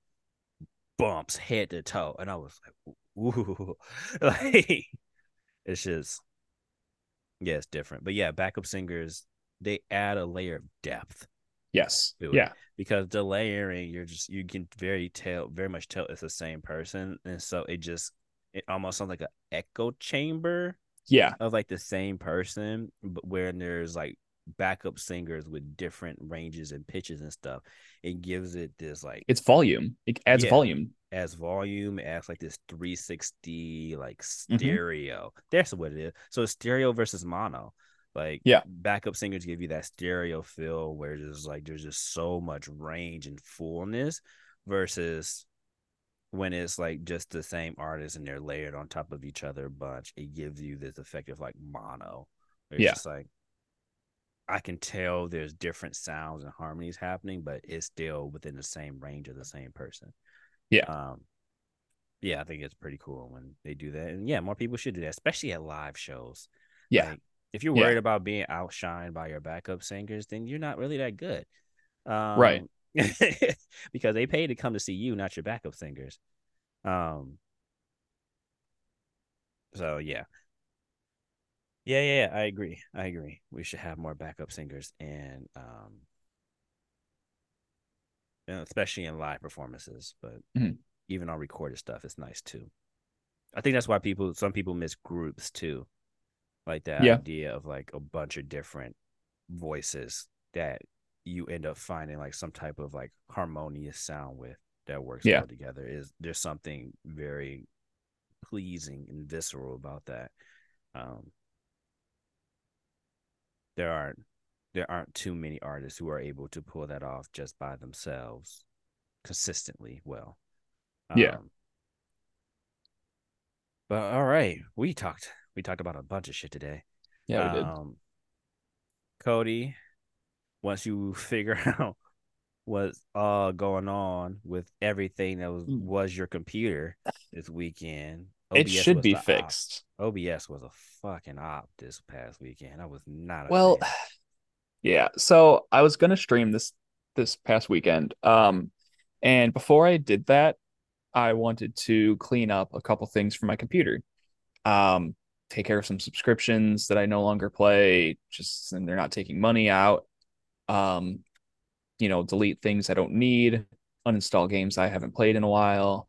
bumps head to toe, and I was like, ooh, like it's just yeah, it's different. But yeah, backup singers they add a layer of depth Yes. Yeah. because the layering you're just you can very tell very much tell it's the same person and so it just it almost sounds like an echo chamber Yeah. of like the same person but where there's like backup singers with different ranges and pitches and stuff it gives it this like It's volume. It adds Yeah. volume. as volume it adds like this 360 like Mm-hmm. stereo that's what it is so it's stereo versus mono like Yeah. backup singers give you that stereo feel where there's like there's just so much range and fullness versus when it's like just the same artist and they're layered on top of each other a bunch it gives you this effect of like mono it's Yeah. just like I can tell there's different sounds and harmonies happening, but it's still within the same range of the same person. Yeah. Um, yeah, I think it's pretty cool when they do that. And yeah, more people should do that, especially at live shows. Yeah. Like, if you're Yeah. worried about being outshined by your backup singers, then you're not really that good. Um, Right. because they pay to come to see you, not your backup singers. Um. So yeah. Yeah, yeah, yeah, I agree. I agree. We should have more backup singers and um especially in live performances, but Mhm. even on recorded stuff it's nice too. I think that's why people some people miss groups too. Like that Yeah. idea of like a bunch of different voices that you end up finding like some type of like harmonious sound with that works Yeah. well together is there's something very pleasing and visceral about that. Um there aren't there aren't too many artists who are able to pull that off just by themselves consistently well. Yeah. Um, but all right, we talked we talked about a bunch of shit today. Yeah, we did. Um, Cody, once you figure out what's uh going on with everything that was Mm. was your computer this weekend, It should be the op. fixed. OBS was a fucking op this past weekend. I was not a Well, fan. yeah. So I was gonna stream this this past weekend. Um, and before I did that, I wanted to clean up a couple things for my computer. Um, take care of some subscriptions that I no longer play, just and they're not taking money out. Um, you know, delete things I don't need, uninstall games I haven't played in a while.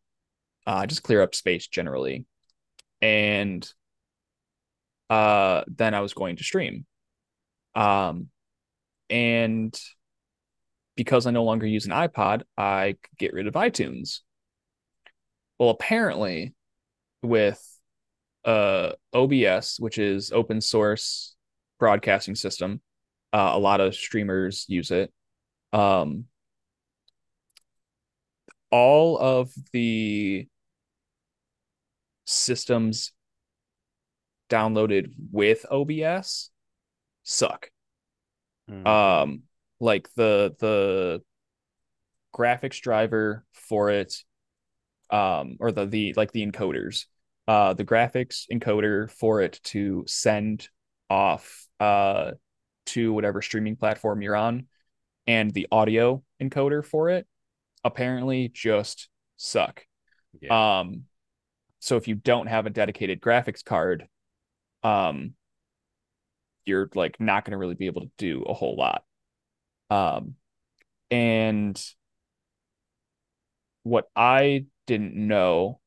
Uh, just clear up space generally. And uh then I was going to stream. Um and because I no longer use an iPod, I could get rid of iTunes. Well, apparently, with uh, OBS, which is open source broadcasting system, uh, a lot of streamers use it. Um, all of the systems downloaded with OBS suck Mm. um like the the graphics driver for it um or the the like the encoders uh the graphics encoder for it to send off uh to whatever streaming platform you're on and the audio encoder for it apparently just suck yeah. um so if you don't have a dedicated graphics card um you're like not going to really be able to do a whole lot um and what I didn't know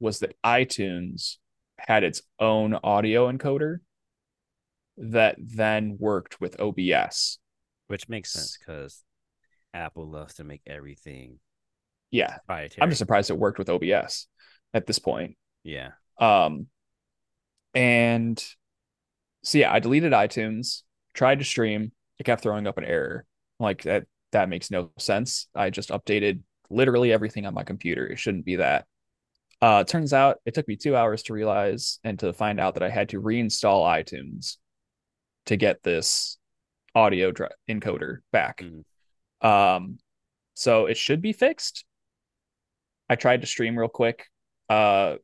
was that iTunes had its own audio encoder that then worked with OBS. Which makes sense because Apple loves to make everything Yeah, proprietary. I'm just surprised it worked with OBS at this point. yeah. Um, and so yeah, I deleted iTunes, tried to stream, it kept throwing up an error. Like that that makes no sense. I just updated literally everything on my computer. It shouldn't be that. Uh, turns out it took me two hours to realize and to find out that I had to reinstall iTunes to get this audio dri- encoder back. Mhm. Um, so it should be fixed. I tried to stream real quick uh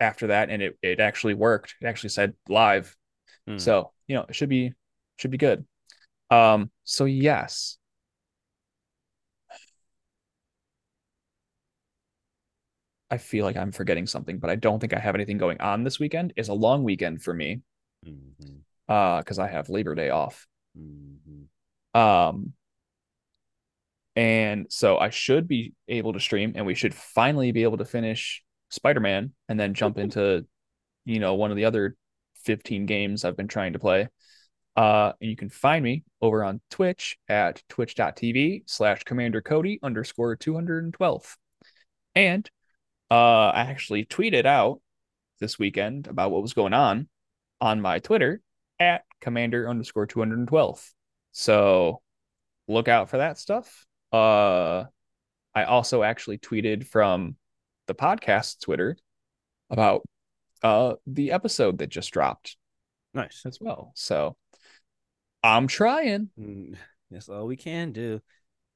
after that and it it actually worked. It actually said live. Hmm. So, you know, it should be should be good. Um so yes. I feel like I'm forgetting something, but I don't think I have anything going on this weekend. It's a long weekend for me Mhm, uh cuz I have Labor Day off. mhm. Um and so I should be able to stream and we should finally be able to finish Spider-Man and then jump into you know one of the other 15 games I've been trying to play. Uh, and you can find me over on Twitch at twitch.tv slash commander Cody underscore 212. And uh, I actually tweeted out this weekend about what was going on on my Twitter at commander underscore 212. So look out for that stuff. Uh, I also actually tweeted from the podcast Twitter about uh the episode that just dropped Nice. as well. So I'm trying. Mm, That's all we can do.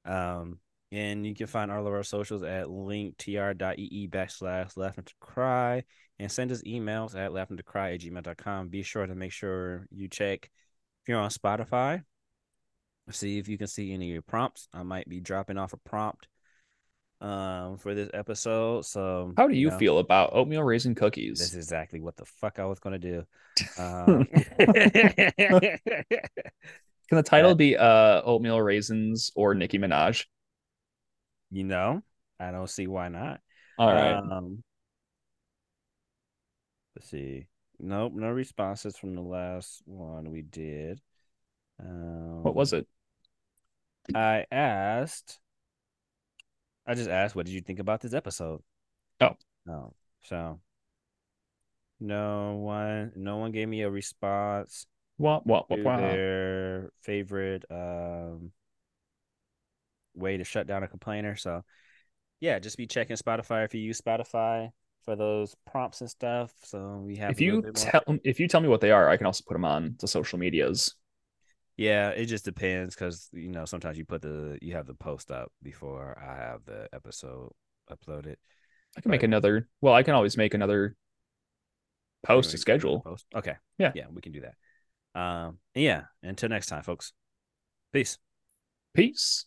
Um, and you can find all of our socials at linktr.ee backslash laughing to cry and send us emails at laughing to cry at gmail.com. Be sure to make sure you check if you're on Spotify. See if you can see any of your prompts. I might be dropping off a prompt um for this episode. So How do you know, feel about oatmeal raisin cookies? This is exactly what the fuck I was gonna do. Um, Can the title be uh oatmeal raisins or Nicki Minaj? you know, I don't see why not. All right. Um, let's see. Nope, no responses from the last one we did. Um, what was it? I asked. I just asked, what did you think about this episode? Oh. No. So no one no one gave me a response What what what what? their favorite um way to shut down a complainer. So yeah, just be checking Spotify if you use Spotify for those prompts and stuff. So we have If you tell if you tell me what they are, I can also put them on the social medias. Yeah, it just depends because you know sometimes you put the you have the post up before I have the episode uploaded. I can make another. Well, I can always make another post to schedule. Post. Okay. Yeah. Yeah, we can do that. Um. yeah. Until next time, folks. Peace. Peace.